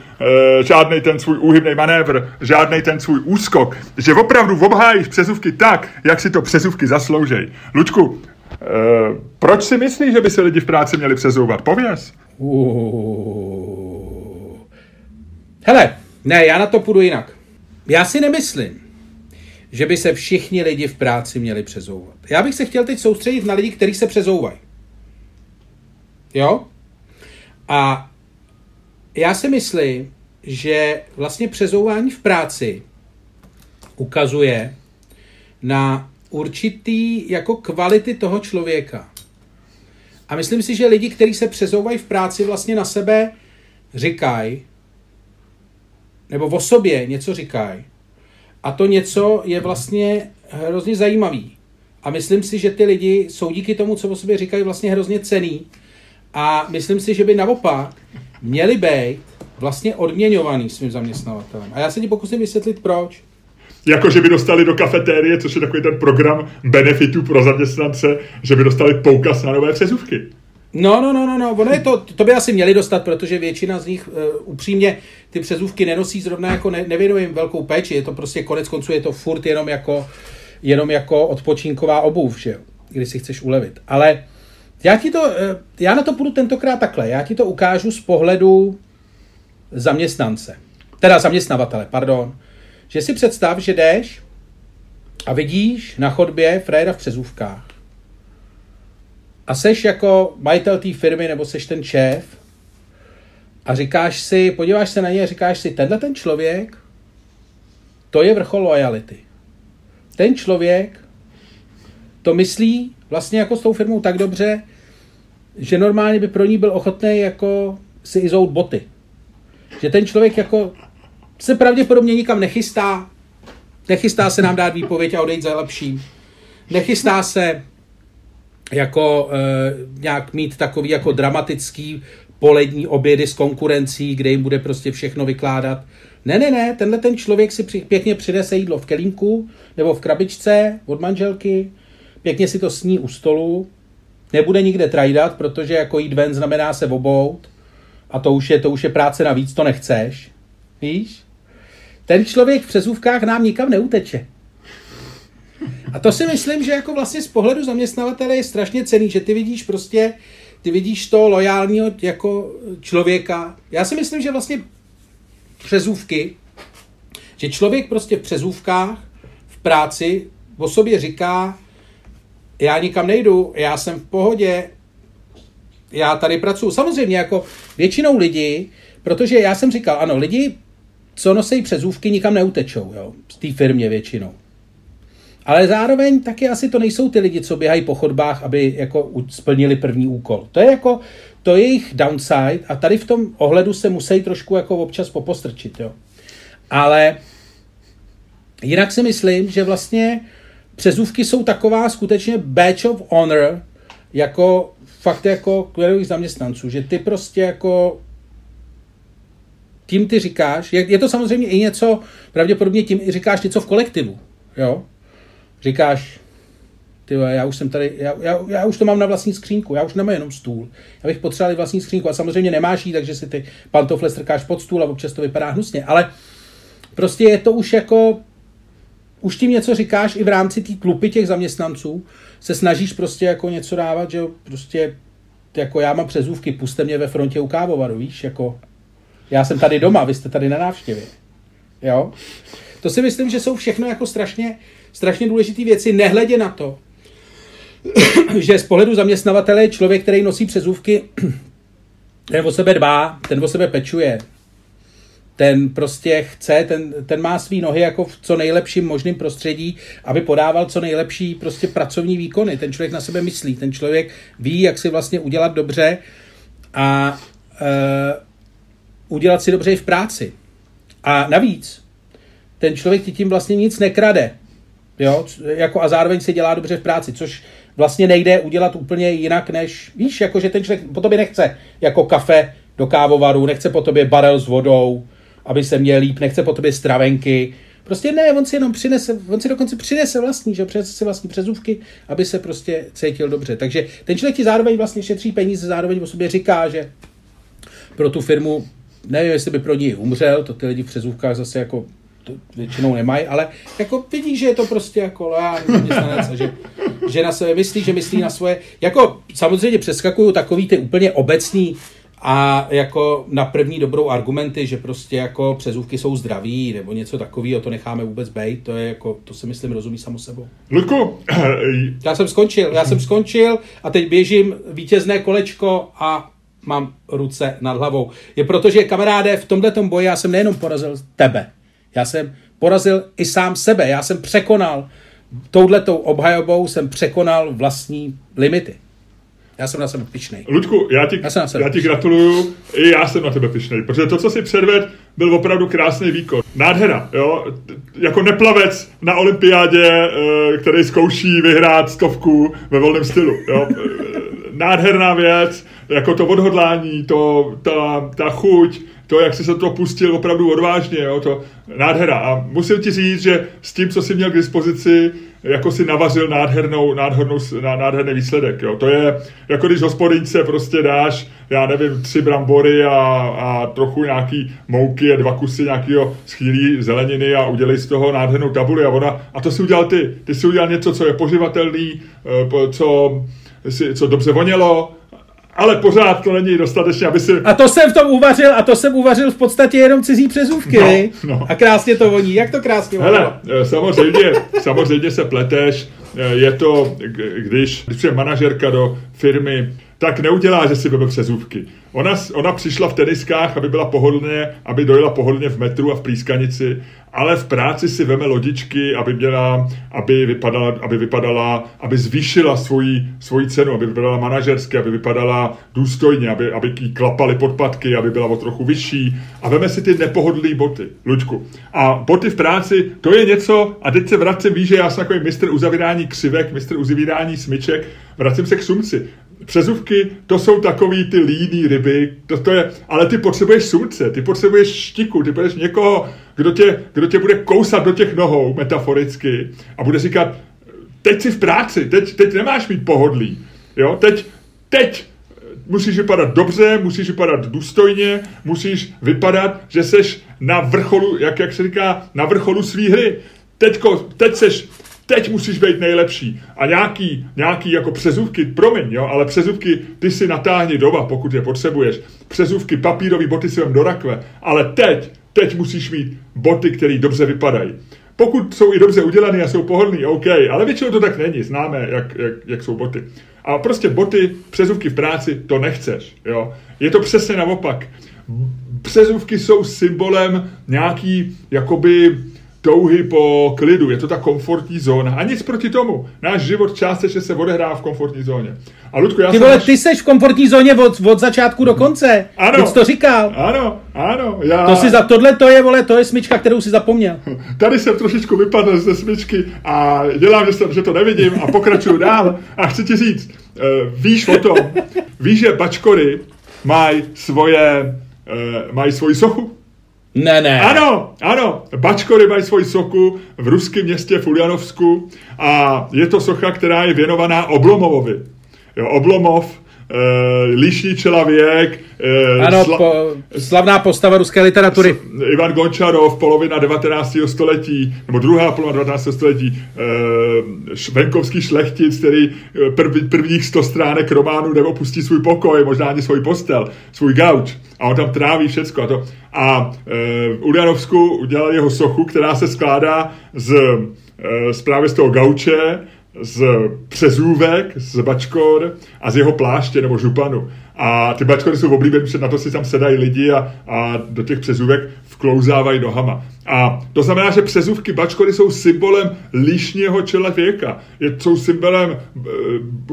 e, žádný ten svůj úhybný manévr, žádný ten svůj úskok. Že opravdu obhájíš přesuvky tak, jak si to přesuvky zasloužej. Lučku, e, proč si myslíš, že by se lidi v práci měli přezouvat? Pověz. Hele, ne, já na to půjdu jinak. Já si nemyslím, že by se všichni lidi v práci měli přezouvat. Já bych se chtěl teď soustředit na lidi, kteří se přezouvají. Jo? A já si myslím, že vlastně přezouvání v práci ukazuje na určitý jako kvality toho člověka. A myslím si, že lidi, kteří se přezouvají v práci, vlastně na sebe říkají, nebo o sobě něco říkají. A to něco je vlastně hrozně zajímavý. A myslím si, že ty lidi jsou díky tomu, co o sobě říkají, vlastně hrozně cený. A myslím si, že by naopak měli být vlastně odměňovaný svým zaměstnavatelem. A já se ti pokusím vysvětlit, proč jako že by dostali do kafetérie, což je takový ten program benefitů pro zaměstnance, že by dostali poukaz na nové přezůvky. No, no, no, no, no, ono je to, to by asi měli dostat, protože většina z nich uh, upřímně ty přezůvky nenosí zrovna jako ne, nevěnují jim velkou péči, je to prostě konec konců, je to furt jenom jako, jenom jako odpočinková obuv, že jo, když si chceš ulevit. Ale já ti to, uh, já na to půjdu tentokrát takhle, já ti to ukážu z pohledu zaměstnance, teda zaměstnavatele, pardon. Že si představ, že jdeš a vidíš na chodbě Freda v přezůvkách. A seš jako majitel té firmy nebo seš ten šéf a říkáš si, podíváš se na něj a říkáš si, tenhle ten člověk, to je vrchol lojality. Ten člověk to myslí vlastně jako s tou firmou tak dobře, že normálně by pro ní byl ochotný jako si izout boty. Že ten člověk jako se pravděpodobně nikam nechystá, nechystá se nám dát výpověď a odejít za lepším. Nechystá se jako e, nějak mít takový jako dramatický polední obědy s konkurencí, kde jim bude prostě všechno vykládat. Ne, ne, ne, tenhle ten člověk si při, pěkně přinese jídlo v kelínku nebo v krabičce od manželky, pěkně si to sní u stolu, nebude nikde trajdat, protože jako jít ven znamená se obout a to už je, to už je práce navíc, to nechceš. Víš? Ten člověk v přezůvkách nám nikam neuteče. A to si myslím, že jako vlastně z pohledu zaměstnavatele je strašně cený, že ty vidíš prostě, ty vidíš to lojálního jako člověka. Já si myslím, že vlastně přezůvky, že člověk prostě v přezůvkách v práci o sobě říká, já nikam nejdu, já jsem v pohodě, já tady pracuji. Samozřejmě jako většinou lidí, protože já jsem říkal, ano, lidi, co nosí přezůvky, nikam neutečou, jo, z té firmě většinou. Ale zároveň taky asi to nejsou ty lidi, co běhají po chodbách, aby jako splnili první úkol. To je jako, to je jejich downside a tady v tom ohledu se musí trošku jako občas popostrčit, jo. Ale jinak si myslím, že vlastně přezůvky jsou taková skutečně badge of honor, jako fakt jako kvělových zaměstnanců, že ty prostě jako tím ty říkáš, je, je to samozřejmě i něco, pravděpodobně tím i říkáš něco v kolektivu, jo. Říkáš, ty já už jsem tady, já, já, já, už to mám na vlastní skřínku, já už nemám jenom stůl. Já bych potřeboval vlastní skřínku a samozřejmě nemáš jí, takže si ty pantofle strkáš pod stůl a občas to vypadá hnusně, ale prostě je to už jako už tím něco říkáš i v rámci té tlupy těch zaměstnanců, se snažíš prostě jako něco dávat, že prostě jako já mám přezůvky, puste mě ve frontě u kávovaru, víš, jako já jsem tady doma, vy jste tady na návštěvě. Jo? To si myslím, že jsou všechno jako strašně, strašně důležité věci, nehledě na to, že z pohledu zaměstnavatele je člověk, který nosí přezůvky, ten o sebe dbá, ten o sebe pečuje, ten prostě chce, ten, ten má svý nohy jako v co nejlepším možným prostředí, aby podával co nejlepší prostě pracovní výkony. Ten člověk na sebe myslí, ten člověk ví, jak si vlastně udělat dobře a e, udělat si dobře i v práci. A navíc, ten člověk ti tím vlastně nic nekrade. Jo? Jako a zároveň si dělá dobře v práci, což vlastně nejde udělat úplně jinak, než, víš, jako že ten člověk po tobě nechce jako kafe do kávovaru, nechce po tobě barel s vodou, aby se měl líp, nechce po tobě stravenky. Prostě ne, on si jenom přinese, on si dokonce přinese vlastní, že přinese si vlastní přezůvky, aby se prostě cítil dobře. Takže ten člověk ti zároveň vlastně šetří peníze, zároveň o sobě říká, že pro tu firmu, nevím, jestli by pro ní umřel, to ty lidi v přezůvkách zase jako to většinou nemají, ale jako vidí, že je to prostě jako zaměstnanec že, že na sebe myslí, že myslí na svoje, jako samozřejmě přeskakují takový ty úplně obecný a jako na první dobrou argumenty, že prostě jako přezůvky jsou zdraví nebo něco takového, to necháme vůbec bejt, to je jako, to si myslím rozumí samo sebou. Luku, já jsem skončil, já jsem skončil a teď běžím vítězné kolečko a mám ruce nad hlavou. Je proto, že kamaráde, v tomto boji já jsem nejenom porazil tebe, já jsem porazil i sám sebe, já jsem překonal touhletou obhajobou jsem překonal vlastní limity. Já jsem na sebe pišnej. Ludku, já ti, já, já ti gratuluju, i já jsem na tebe pišnej, protože to, co si předved, byl opravdu krásný výkon. Nádhera, jo, jako neplavec na olympiádě, eh, který zkouší vyhrát stovku ve volném stylu, jo. Nádherná věc, jako to odhodlání, to, ta, ta chuť, to, jak jsi se to pustil opravdu odvážně, jo, to nádhera. A musím ti říct, že s tím, co jsi měl k dispozici, jako si navařil nádhernou, nádhernou, nádherný výsledek. Jo. To je, jako když hospodince prostě dáš, já nevím, tři brambory a, a trochu nějaký mouky a dva kusy nějakého schýlí zeleniny a udělej z toho nádhernou tabuli a ona, a to si udělal ty. Ty si udělal něco, co je poživatelný, eh, co, co dobře vonělo, ale pořád to není dostatečně, aby si... A to jsem v tom uvařil, a to jsem uvařil v podstatě jenom cizí přezůvky. No, no. A krásně to voní. Jak to krásně voní? Hele, eh, samozřejmě, samozřejmě se pleteš. Eh, je to, když, když je manažerka do firmy, tak neudělá, že si veme přezůvky. Ona, ona přišla v teniskách, aby byla pohodlně, aby dojela pohodlně v metru a v plískanici, ale v práci si veme lodičky, aby měla, aby vypadala, aby, vypadala, aby zvýšila svoji, svoji cenu, aby vypadala manažersky, aby vypadala důstojně, aby, aby jí klapaly podpatky, aby byla o trochu vyšší. A veme si ty nepohodlné boty, Luďku. A boty v práci, to je něco, a teď se vracím, víš, že já jsem takový mistr uzavírání křivek, mistr uzavírání smyček, vracím se k sumci. Přezuvky, to jsou takový ty líný ryby, to, to je, ale ty potřebuješ sumce, ty potřebuješ štiku, ty potřebuješ někoho, kdo tě, kdo tě bude kousat do těch nohou, metaforicky, a bude říkat, teď jsi v práci, teď, teď nemáš mít pohodlí, jo, teď, teď musíš vypadat dobře, musíš vypadat důstojně, musíš vypadat, že seš na vrcholu, jak, jak se říká, na vrcholu svý hry. Teďko, teď seš teď musíš být nejlepší. A nějaký, nějaký jako přezůvky, promiň, jo, ale přezůvky ty si natáhni doma, pokud je potřebuješ. Přezůvky, papírový boty si vem do rakve. Ale teď, teď musíš mít boty, které dobře vypadají. Pokud jsou i dobře udělané a jsou pohodlný, OK, ale většinou to tak není, známe, jak, jak, jak jsou boty. A prostě boty, přezůvky v práci, to nechceš. Jo? Je to přesně naopak. Přezůvky jsou symbolem nějaký, jakoby, touhy po klidu, je to ta komfortní zóna. A nic proti tomu. Náš život částečně se odehrává v komfortní zóně. A Ludku, já ty vole, ty seš v komfortní zóně od, od začátku do konce. Ano. Ty to říkal. Ano, ano. Já... To si za, tohle to je, vole, to je smyčka, kterou si zapomněl. Tady jsem trošičku vypadl ze smyčky a dělám, že, jsem, že to nevidím a pokračuju dál. A chci ti říct, uh, víš o tom, víš, že bačkory mají svoje, uh, mají svoji sochu? Ne, ne. Ano, ano. Bačkory mají svoji sochu v ruském městě v Uljanovsku a je to socha, která je věnovaná Oblomovovi. Jo, Oblomov Uh, člověk. Uh, ano, sla- po, slavná postava ruské literatury. Ivan Gončarov, polovina 19. století, nebo druhá polovina 19. století, uh, venkovský šlechtic, který prv, prvních 100 stránek románu neopustí svůj pokoj, možná ani svůj postel, svůj gauč. A on tam tráví všecko. A, to. a uh, v Uljanovsku udělal jeho sochu, která se skládá z, uh, z právě z toho gauče, z přezůvek, z bačkor a z jeho pláště nebo županu. A ty bačkory jsou oblíbené, protože na to si tam sedají lidi a, a do těch přezůvek vklouzávají nohama. A to znamená, že přezůvky bačkory jsou symbolem líšního člověka. Je, jsou symbolem e,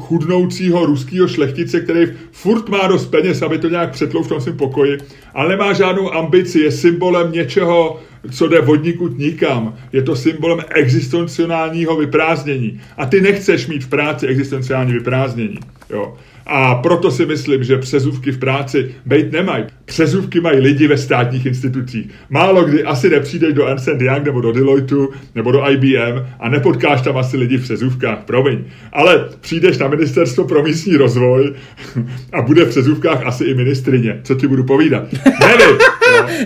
chudnoucího ruského šlechtice, který furt má dost peněz, aby to nějak přetlou v tom pokoji, ale nemá žádnou ambici, je symbolem něčeho, co jde vodníkud nikam. Je to symbolem existenciálního vyprázdnění. A ty nechceš mít v práci existenciální vyprázdnění. Jo. A proto si myslím, že přezůvky v práci být nemají. Přezůvky mají lidi ve státních institucích. Málo kdy asi nepřijdeš do Ernst Young nebo do Deloitu nebo do IBM a nepotkáš tam asi lidi v přezůvkách, promiň. Ale přijdeš na ministerstvo pro místní rozvoj a bude v přezůvkách asi i ministrině. Co ti budu povídat? Nevím.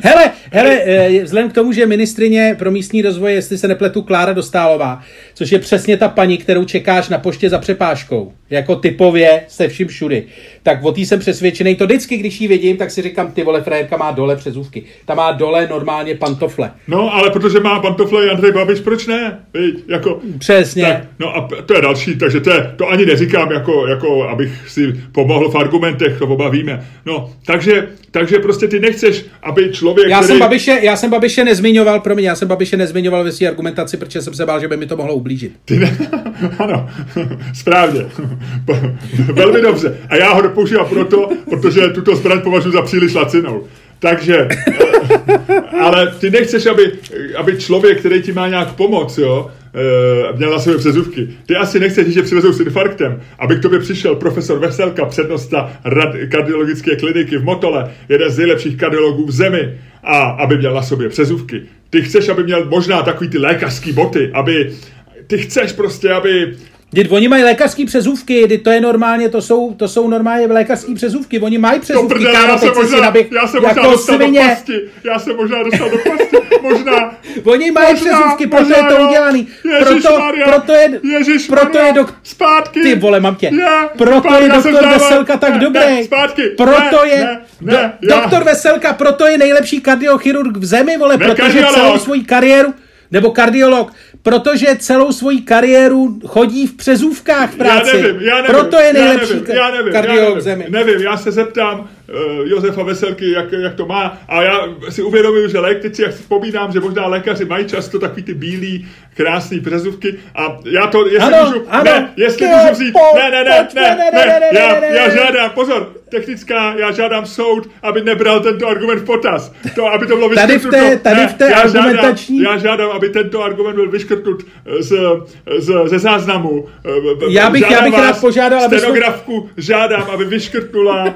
hele, hele, eh, vzhledem k tomu, že ministrině pro místní rozvoj, jestli se nepletu, Klára Dostálová, což je přesně ta paní, kterou čekáš na poště za přepážkou, jako typově se vším všudy, tak o té jsem přesvědčený. To vždycky, když ji vidím, tak si říkám, ty vole, frajerka má dole přezůvky. Ta má dole normálně pantofle. No, ale protože má pantofle Andrej Babiš, proč ne? Víď, jako, Přesně. Tak, no a to je další, takže to, je, to ani neříkám, jako, jako abych si pomohl v argumentech, to oba víme. No, takže, takže prostě ty nechceš, aby člověk, já který... Jsem Babiše, já jsem Babiše nezmiňoval, pro mě, já jsem Babiše nezmiňoval ve své argumentaci, protože jsem se bál, že by mi to mohlo ublížit. Ty ne... ano, správně. Velmi dobře. A já ho používám proto, protože tuto zbraň považuji za příliš lacinou. Takže, ale ty nechceš, aby, aby člověk, který ti má nějak pomoct, jo, e, měl na sebe přezůvky. Ty asi nechceš, že přivezou s infarktem, aby k tobě přišel profesor Veselka, přednosta rad, kardiologické kliniky v Motole, jeden z nejlepších kardiologů v zemi, a aby měl na sobě přezůvky. Ty chceš, aby měl možná takový ty lékařský boty, aby ty chceš prostě, aby Vždyť oni mají lékařské přezůvky, kdy to je normálně, to jsou, to jsou normálně lékařské přezůvky, oni mají přezůvky, prdele, já, jsem možná, nabych, já možná jako dostal svině. do pasti, já jsem možná dostal do pasti, možná. oni mají možná, přezůvky, proto možná, je to udělaný, proto, proto je, Ježiš proto je dok... Zpátky. Ty vole, mám tě. Je, proto zpátky, je doktor Veselka tak dobrý. Ne, zpátky. Proto je, ne, ne, do, doktor Veselka, proto je nejlepší kardiochirurg v zemi, vole, protože celou svoji kariéru nebo kardiolog, protože celou svoji kariéru chodí v přezůvkách v práci. Já nevím, já nevím, Proto je nejlepší já nevím, já nevím, kardio já nevím, v zemi. Nevím, já se zeptám Josefa Veselky, jak, jak to má. A já si uvědomuji, že lékaři, jak si vzpomínám, že možná lékaři mají často takový ty bílý, krásný přezůvky. A já to, jestli Ano, můžu, ano. ne, jestli Ne, můžu vzít, po- ne, ne, ne, ne, ne, ne, ne, ne, ne, já, ne, ne, já ne. žádám, pozor, technická, já žádám soud, aby nebral tento argument v potaz. To, aby to bylo Tady v té- tady Ne, v té já žádám- argumentační- Já žádám, aby tento argument byl vyškrtnut z, z, ze záznamu. Já bych- já Žádám bych rád požádal, aby Stenografku žádám, aby vyškrtnula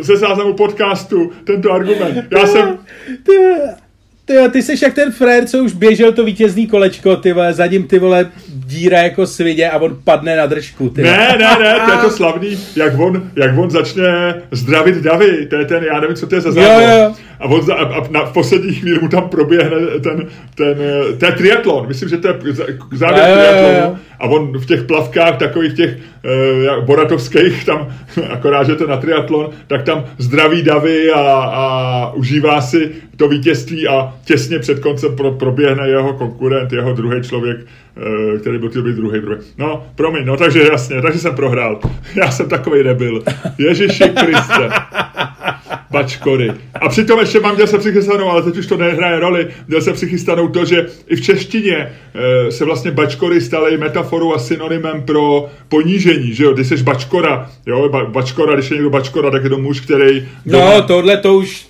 ze záznamu podcastu tento argument. Já jsem... Ty, ty, ty jsi jak ten frér, co už běžel to vítězný kolečko, ty vole, za ním ty vole díra jako svině a on padne na držku. Ty. Ne, ne, ne, to je to slavný, jak on, jak on začne zdravit davy, to je ten, já nevím, co to je za závod. Jo, jo. A, on za, a, a na, v poslední chvíli mu tam proběhne ten, ten, to je triatlon, myslím, že to je závěr triatlonu. A on v těch plavkách takových těch uh, boratovských, tam akorát, že to na triatlon, tak tam zdraví davy a, a užívá si to vítězství a těsně před koncem pro, proběhne jeho konkurent, jeho druhý člověk, eh, který byl být druhý, druhý. No, promiň, no takže jasně, takže jsem prohrál. Já jsem takový nebyl. Ježiši Kriste. Bačkory. A přitom ještě mám, měl jsem přichystanou, ale teď už to nehraje roli, měl jsem přichystanou to, že i v češtině e, se vlastně bačkory staly metaforou a synonymem pro ponížení, že jo, když jsi bačkora, jo, ba, bačkora, když je někdo bačkora, tak je to muž, který No, tohle to už...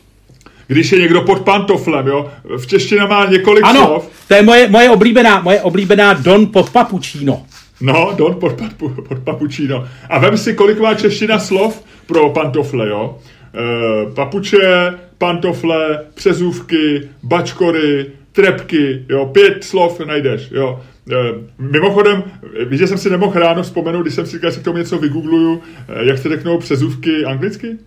když je někdo pod pantoflem, jo, v češtině má několik Ano, slov, to je moje, moje oblíbená, moje oblíbená Don pod papučíno. No, don pod, pod, pod papučíno. A vem si, kolik má čeština slov pro pantofle, jo? E, papuče, pantofle, přezůvky, bačkory, trepky, jo? Pět slov najdeš, jo? E, mimochodem, víš, že jsem si nemohl ráno vzpomenout, když jsem si říkal, že si k tomu něco vygoogluju, e, jak se řeknou přezůvky anglicky?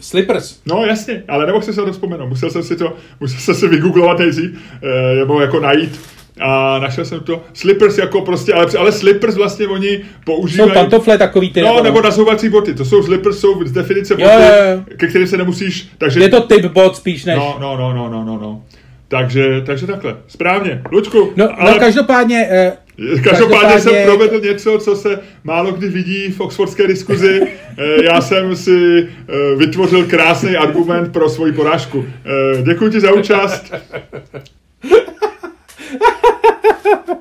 Slippers. No jasně, ale nemohl jsem se to vzpomenout. Musel jsem si to, musel jsem si vygooglovat nejdřív, eh, nebo jako najít. A našel jsem to. Slippers jako prostě, ale, ale slippers vlastně oni Jsou používají... pantofle takový ty. No, nebo nazouvací boty. To jsou slippers, jsou z definice boty, Jo, jo, jo. ke kterým se nemusíš... Takže, Je to typ bot spíš než... No, no, no, no, no, no, no. Takže, takže takhle. Správně. Lučku, No, ale no každopádně... Eh, Každopádně jsem provedl něco, co se málo kdy vidí v oxfordské diskuzi. Eh, Já jsem si eh, vytvořil krásný argument pro svoji porážku. Eh, Děkuji ti za účast.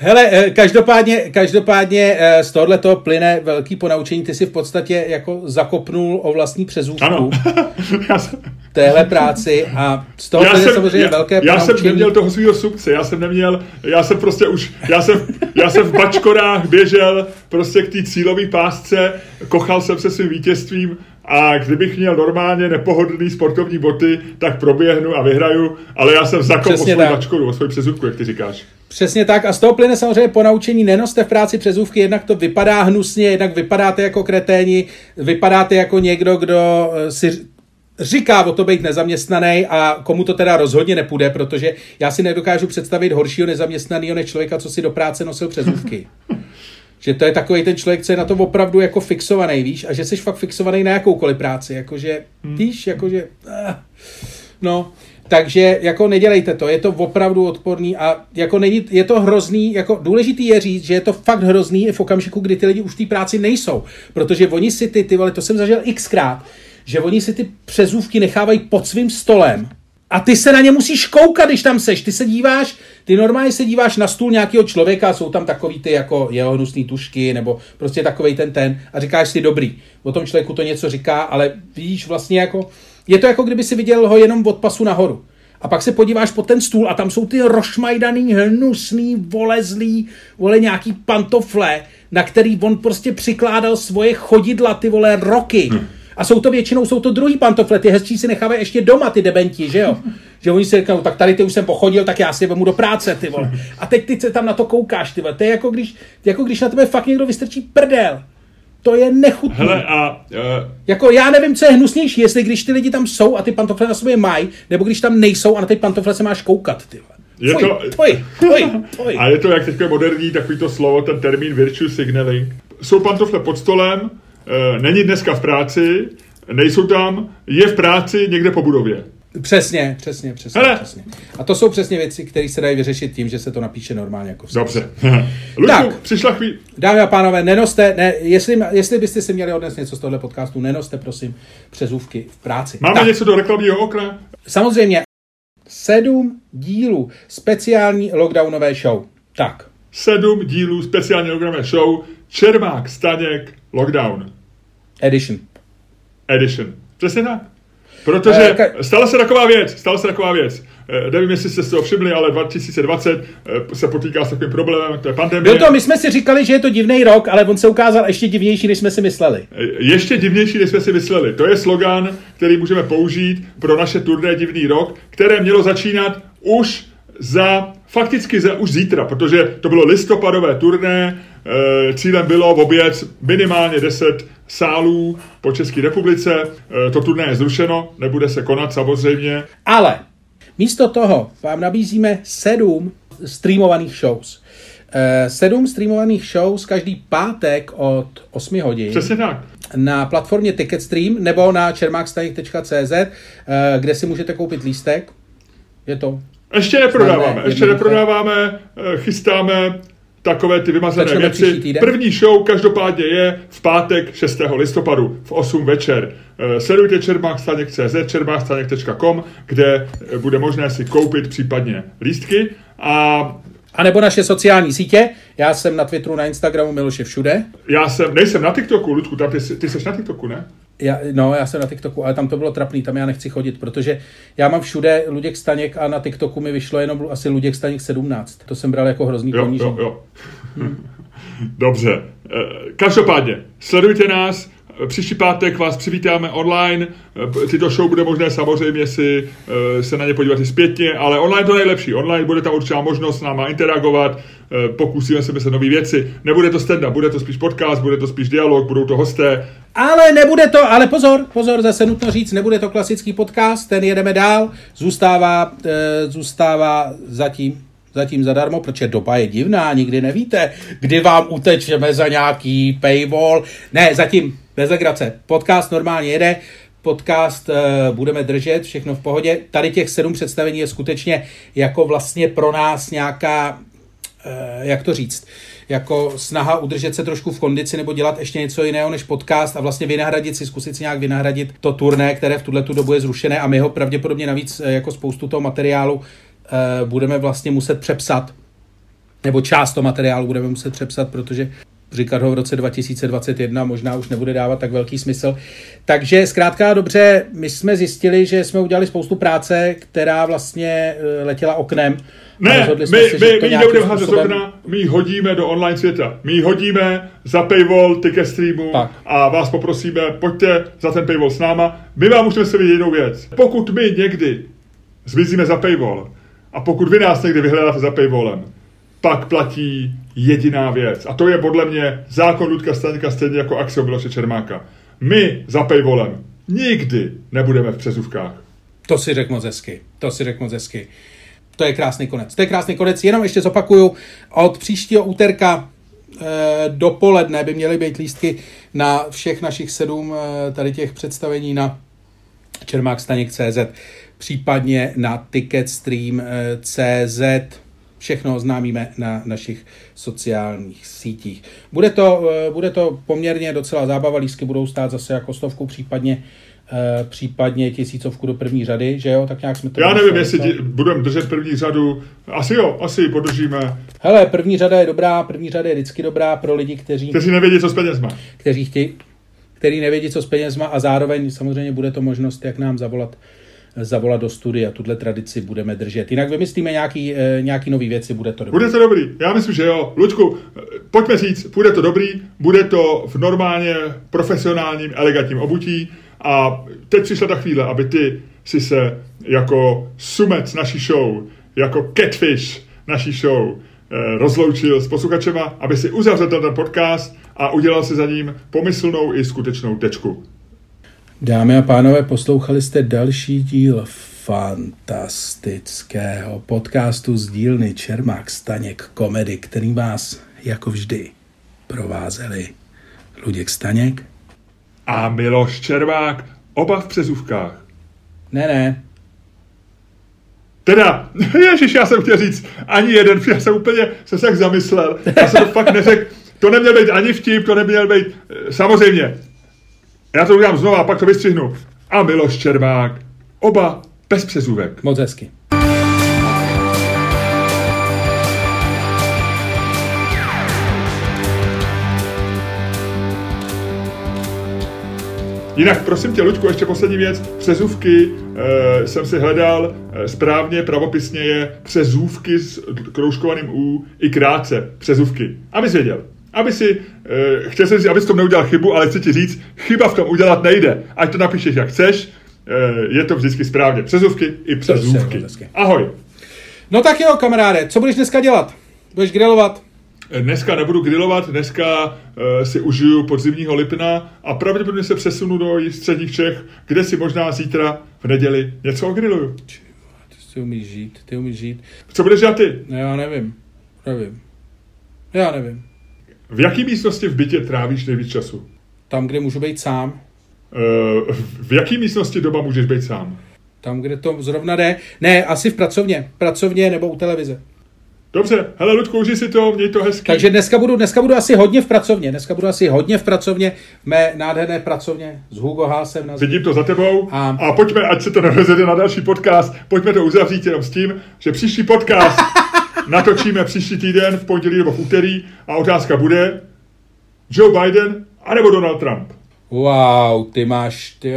Hele, eh, každopádně, každopádně eh, z tohohle toho plyne velký ponaučení. Ty si v podstatě jako zakopnul o vlastní přezůvku Ano. Já jsem, téhle práci a z toho plyne samozřejmě já, velké já ponaučení. jsem neměl toho svého subce, já jsem neměl, já jsem prostě už, já jsem, já jsem v bačkorách běžel prostě k té cílové pásce, kochal jsem se svým vítězstvím a kdybych měl normálně nepohodlný sportovní boty, tak proběhnu a vyhraju, ale já jsem zakop o Přesně svou tak. bačkoru, o svou přezůvku, jak ty říkáš. Přesně tak a z toho plyne samozřejmě ponaučení, nenoste v práci přezůvky, jednak to vypadá hnusně, jednak vypadáte jako kreténi, vypadáte jako někdo, kdo eh, si říká o to být nezaměstnaný a komu to teda rozhodně nepůjde, protože já si nedokážu představit horšího nezaměstnaného než člověka, co si do práce nosil přezůvky. Že to je takový ten člověk, co je na to opravdu jako fixovaný, víš, a že jsi fakt fixovaný na jakoukoliv práci, jakože, víš, jakože, eh, no, takže jako nedělejte to, je to opravdu odporný a jako není, je to hrozný, jako důležitý je říct, že je to fakt hrozný i v okamžiku, kdy ty lidi už v té práci nejsou, protože oni si ty, ty vole, to jsem zažil xkrát, že oni si ty přezůvky nechávají pod svým stolem a ty se na ně musíš koukat, když tam seš. Ty se díváš, ty normálně se díváš na stůl nějakého člověka, jsou tam takový ty jako jeho hnusný tušky, nebo prostě takový ten ten a říkáš si dobrý. O tom člověku to něco říká, ale víš vlastně jako, je to jako kdyby si viděl ho jenom od pasu nahoru. A pak se podíváš pod ten stůl a tam jsou ty rošmajdaný, hnusný, volezlý, vole nějaký pantofle, na který on prostě přikládal svoje chodidla, ty vole, roky. A jsou to většinou, jsou to druhý pantofle, ty hezčí si nechávají ještě doma, ty debenti, že jo? Že oni si říkají, tak tady ty už jsem pochodil, tak já si je vemu do práce, ty vole. A teď ty se tam na to koukáš, ty vole. To je jako když, jako když na tebe fakt někdo vystrčí prdel. To je nechutné. Hele, a uh, Jako já nevím, co je hnusnější, jestli když ty lidi tam jsou a ty pantofle na sobě mají, nebo když tam nejsou a na ty pantofle se máš koukat, ty vole. Je Tvoj, to- tvoj, tvoj, tvoj. A je to, jak teďka je moderní, takový to slovo, ten termín virtue signaling. Jsou pantofle pod stolem, není dneska v práci, nejsou tam, je v práci někde po budově. Přesně, přesně, přesně, Hele. přesně. A to jsou přesně věci, které se dají vyřešit tím, že se to napíše normálně jako. Dobře. Luďku, tak, přišla chvíli. Dámy a pánové, nenoste, ne, jestli, jestli byste si měli odnes něco z tohle podcastu, nenoste prosím přezůvky v práci. Máme tak. něco do reklamního okna? Samozřejmě. Sedm dílů speciální lockdownové show. Tak. Sedm dílů speciální lockdownové show Čermák, Staněk, Lockdown. Edition. Edition. Přesně tak. Protože eh, stala se taková věc, stala se taková věc. Eh, nevím, jestli jste si to všimli, ale 2020 eh, se potýká s takovým problémem, to je pandemie. Byl to, my jsme si říkali, že je to divný rok, ale on se ukázal ještě divnější, než jsme si mysleli. Ještě divnější, než jsme si mysleli. To je slogan, který můžeme použít pro naše turné Divný rok, které mělo začínat už za, fakticky za už zítra, protože to bylo listopadové turné, cílem bylo v oběd minimálně 10 sálů po České republice. E, to turné je zrušeno, nebude se konat samozřejmě. Ale místo toho vám nabízíme sedm streamovaných shows. E, sedm streamovaných shows každý pátek od 8 hodin. Přesně tak. Na platformě Ticketstream nebo na čermákstanik.cz, e, kde si můžete koupit lístek. Je to ještě neprodáváme, ještě neprodáváme, chystáme takové ty vymazané věci. První show každopádně je v pátek 6. listopadu v 8 večer. Eh, sledujte čermákstaněk.cz, čermákstaněk.com, kde eh, bude možné si koupit případně lístky a a nebo naše sociální sítě. Já jsem na Twitteru, na Instagramu, Miloše všude. Já jsem, nejsem na TikToku, Ludku, tam ty, ty jsi na TikToku, ne? Já, no, já jsem na TikToku, ale tam to bylo trapný, tam já nechci chodit, protože já mám všude Luděk Staněk a na TikToku mi vyšlo jenom asi Luděk Staněk 17. To jsem bral jako hrozný jo, Jo, jo. Hmm. Dobře. Eh, každopádně, sledujte nás, Příští pátek vás přivítáme online. Tyto show bude možné samozřejmě si eh, se na ně podívat i zpětně, ale online to nejlepší. Online bude tam určitá možnost s náma interagovat, eh, pokusíme se myslet nové věci. Nebude to stand bude to spíš podcast, bude to spíš dialog, budou to hosté. Ale nebude to, ale pozor, pozor, zase nutno říct, nebude to klasický podcast, ten jedeme dál, zůstává, zůstává zatím zatím zadarmo, protože doba je divná, nikdy nevíte, kdy vám utečeme za nějaký paywall. Ne, zatím bez legrace. Podcast normálně jede, podcast uh, budeme držet, všechno v pohodě. Tady těch sedm představení je skutečně jako vlastně pro nás nějaká, uh, jak to říct, jako snaha udržet se trošku v kondici nebo dělat ještě něco jiného než podcast a vlastně vynahradit si, zkusit si nějak vynahradit to turné, které v tuhle tu dobu je zrušené a my ho pravděpodobně navíc eh, jako spoustu toho materiálu budeme vlastně muset přepsat nebo část toho materiálu budeme muset přepsat, protože říkat ho v roce 2021 možná už nebude dávat tak velký smysl. Takže zkrátka dobře, my jsme zjistili, že jsme udělali spoustu práce, která vlastně eh, letěla oknem. Ne, my, si, my, my ji nebudeme házet způsobem... z okna, my hodíme do online světa. My hodíme za paywall ticket streamu tak. a vás poprosíme, pojďte za ten paywall s náma. My vám můžeme se vidět jinou věc. Pokud my někdy zmizíme za paywall a pokud vy nás někdy vyhledáte za paywallem, pak platí jediná věc. A to je podle mě zákon Ludka Staňka stejně jako axiom Miloše Čermáka. My za paywallem nikdy nebudeme v přezůvkách. To si řekl moc hezky. To si řekl moc hezky. To je krásný konec. To je krásný konec. Jenom ještě zopakuju, od příštího úterka e, dopoledne by měly být lístky na všech našich sedm e, tady těch představení na čermákstaněk.cz případně na ticketstream.cz Všechno oznámíme na našich sociálních sítích. Bude to, eh, bude to poměrně docela zábava, lísky budou stát zase jako stovku, případně Uh, případně tisícovku do první řady, že jo, tak nějak jsme to... Já nevím, jestli budeme držet první řadu, asi jo, asi ji podržíme. Hele, první řada je dobrá, první řada je vždycky dobrá pro lidi, kteří... Kteří nevědí, co s penězma. Kteří chtějí, který nevědí, co s penězma a zároveň samozřejmě bude to možnost, jak nám zavolat zavolat do studia. Tuhle tradici budeme držet. Jinak vymyslíme nějaký, eh, nějaký nový věci, bude to dobrý. Bude to dobrý, já myslím, že jo. Lučku, pojďme říct, bude to dobrý, bude to v normálně profesionálním, elegantním obutí a teď přišla ta chvíle, aby ty si se jako sumec naší show, jako catfish naší show, eh, rozloučil s posluchačema, aby si uzavřel ten podcast a udělal si za ním pomyslnou i skutečnou tečku. Dámy a pánové, poslouchali jste další díl fantastického podcastu z dílny Čermák Staněk Komedy, který vás, jako vždy, provázeli Luděk Staněk a Miloš Červák, oba v přezůvkách. Ne, ne, Teda, ježiš, já jsem chtěl říct, ani jeden, já jsem úplně se tak zamyslel, já jsem to fakt neřekl, to neměl být ani vtip, to neměl být, eh, samozřejmě, já to udělám znovu a pak to vystřihnu. A Miloš Červák, oba bez přezůvek. Moc hezky. Jinak, prosím tě, Luďku, ještě poslední věc. Přezůvky e, jsem si hledal e, správně, pravopisně je přezůvky s kroužkovaným U i krátce. Přezůvky. Aby věděl. Aby si, e, chtěl jsem si, abys tom neudělal chybu, ale chci ti říct, chyba v tom udělat nejde. Ať to napíšeš jak chceš, e, je to vždycky správně. Přezůvky i přezůvky. Ahoj. No tak jo, kamaráde, co budeš dneska dělat? Budeš grilovat? Dneska nebudu grilovat, dneska uh, si užiju podzimního lipna a pravděpodobně se přesunu do středních Čech, kde si možná zítra v neděli něco ogriluju. Ty umíš žít, ty umíš žít. Co budeš dělat ty? No já nevím, nevím. Já nevím. V jaký místnosti v bytě trávíš nejvíc času? Tam, kde můžu být sám. Uh, v jaký místnosti doba můžeš být sám? Tam, kde to zrovna jde. Ne, asi v pracovně. Pracovně nebo u televize. Dobře, hele Ludku, užij si to, měj to hezky. Takže dneska budu, dneska budu asi hodně v pracovně, dneska budu asi hodně v pracovně, v mé nádherné pracovně s Hugo Hásem. Na Vidím to za tebou a... a pojďme, ať se to nerozjede na další podcast, pojďme to uzavřít jenom s tím, že příští podcast natočíme příští týden v pondělí nebo v úterý a otázka bude Joe Biden anebo Donald Trump. Wow, ty máš, ty,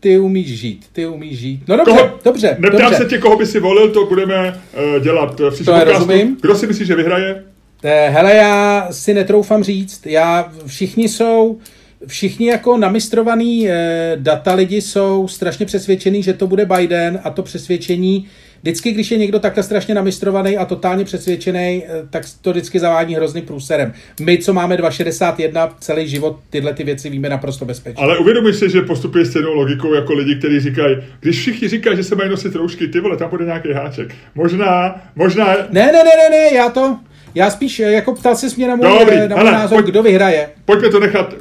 ty umíš žít, ty umíš žít. No dobře, koho, dobře. Neptám dobře. se tě, koho by si volil, to budeme uh, dělat v příštím rozumím. Kdo si myslí, že vyhraje? Eh, hele, já si netroufám říct. Já, všichni jsou, všichni jako namistrovaný eh, data lidi jsou strašně přesvědčený, že to bude Biden a to přesvědčení vždycky, když je někdo takhle strašně namistrovaný a totálně přesvědčený, eh, tak to vždycky zavádí hrozným průserem. My, co máme 2,61, celý život tyhle ty věci víme naprosto bezpečně. Ale uvědomuj si, že postupuje stejnou logikou jako lidi, kteří říkají, když všichni říkají, že se mají nosit roušky, ty vole, tam bude nějaký háček. Možná, možná... Ne, ne, ne, ne, ne, já to, já spíš eh, jako ptal se mě na můj, Dobrý, na můj názor, pojď, kdo vyhraje. Pojďme to nechat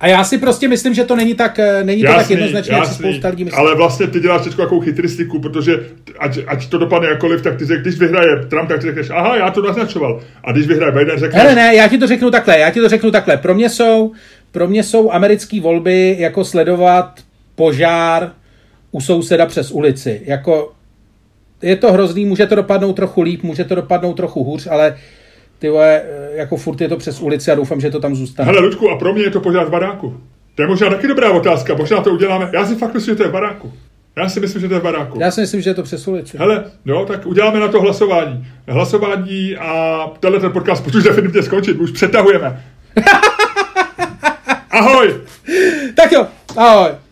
a já si prostě myslím, že to není tak, eh, není jasný, to tak jednoznačně, jak si spousta lidí myslí. Ale vlastně ty děláš teď takovou chytristiku, protože ať, ať to dopadne jakoliv, tak ty řekneš, když vyhraje Trump, tak ty řekneš, aha, já to naznačoval. A když vyhraje Biden, řekneš... Ne, ne, já ti to řeknu takhle, já ti to řeknu takhle. Pro mě jsou, pro mě jsou americké volby jako sledovat požár u souseda přes ulici. Jako je to hrozný, může to dopadnout trochu líp, může to dopadnout trochu hůř, ale ty vole, jako furt je to přes ulici a doufám, že to tam zůstane. Hele, Ludku, a pro mě je to pořád v baráku. To je možná taky dobrá otázka, možná to uděláme. Já si fakt myslím, že to je v baráku. Já si myslím, že to je v baráku. Já si myslím, že je to přes ulici. Hele, no, tak uděláme na to hlasování. Hlasování a tenhle ten podcast už definitivně skončit, už přetahujeme. ahoj! Tak jo, ahoj.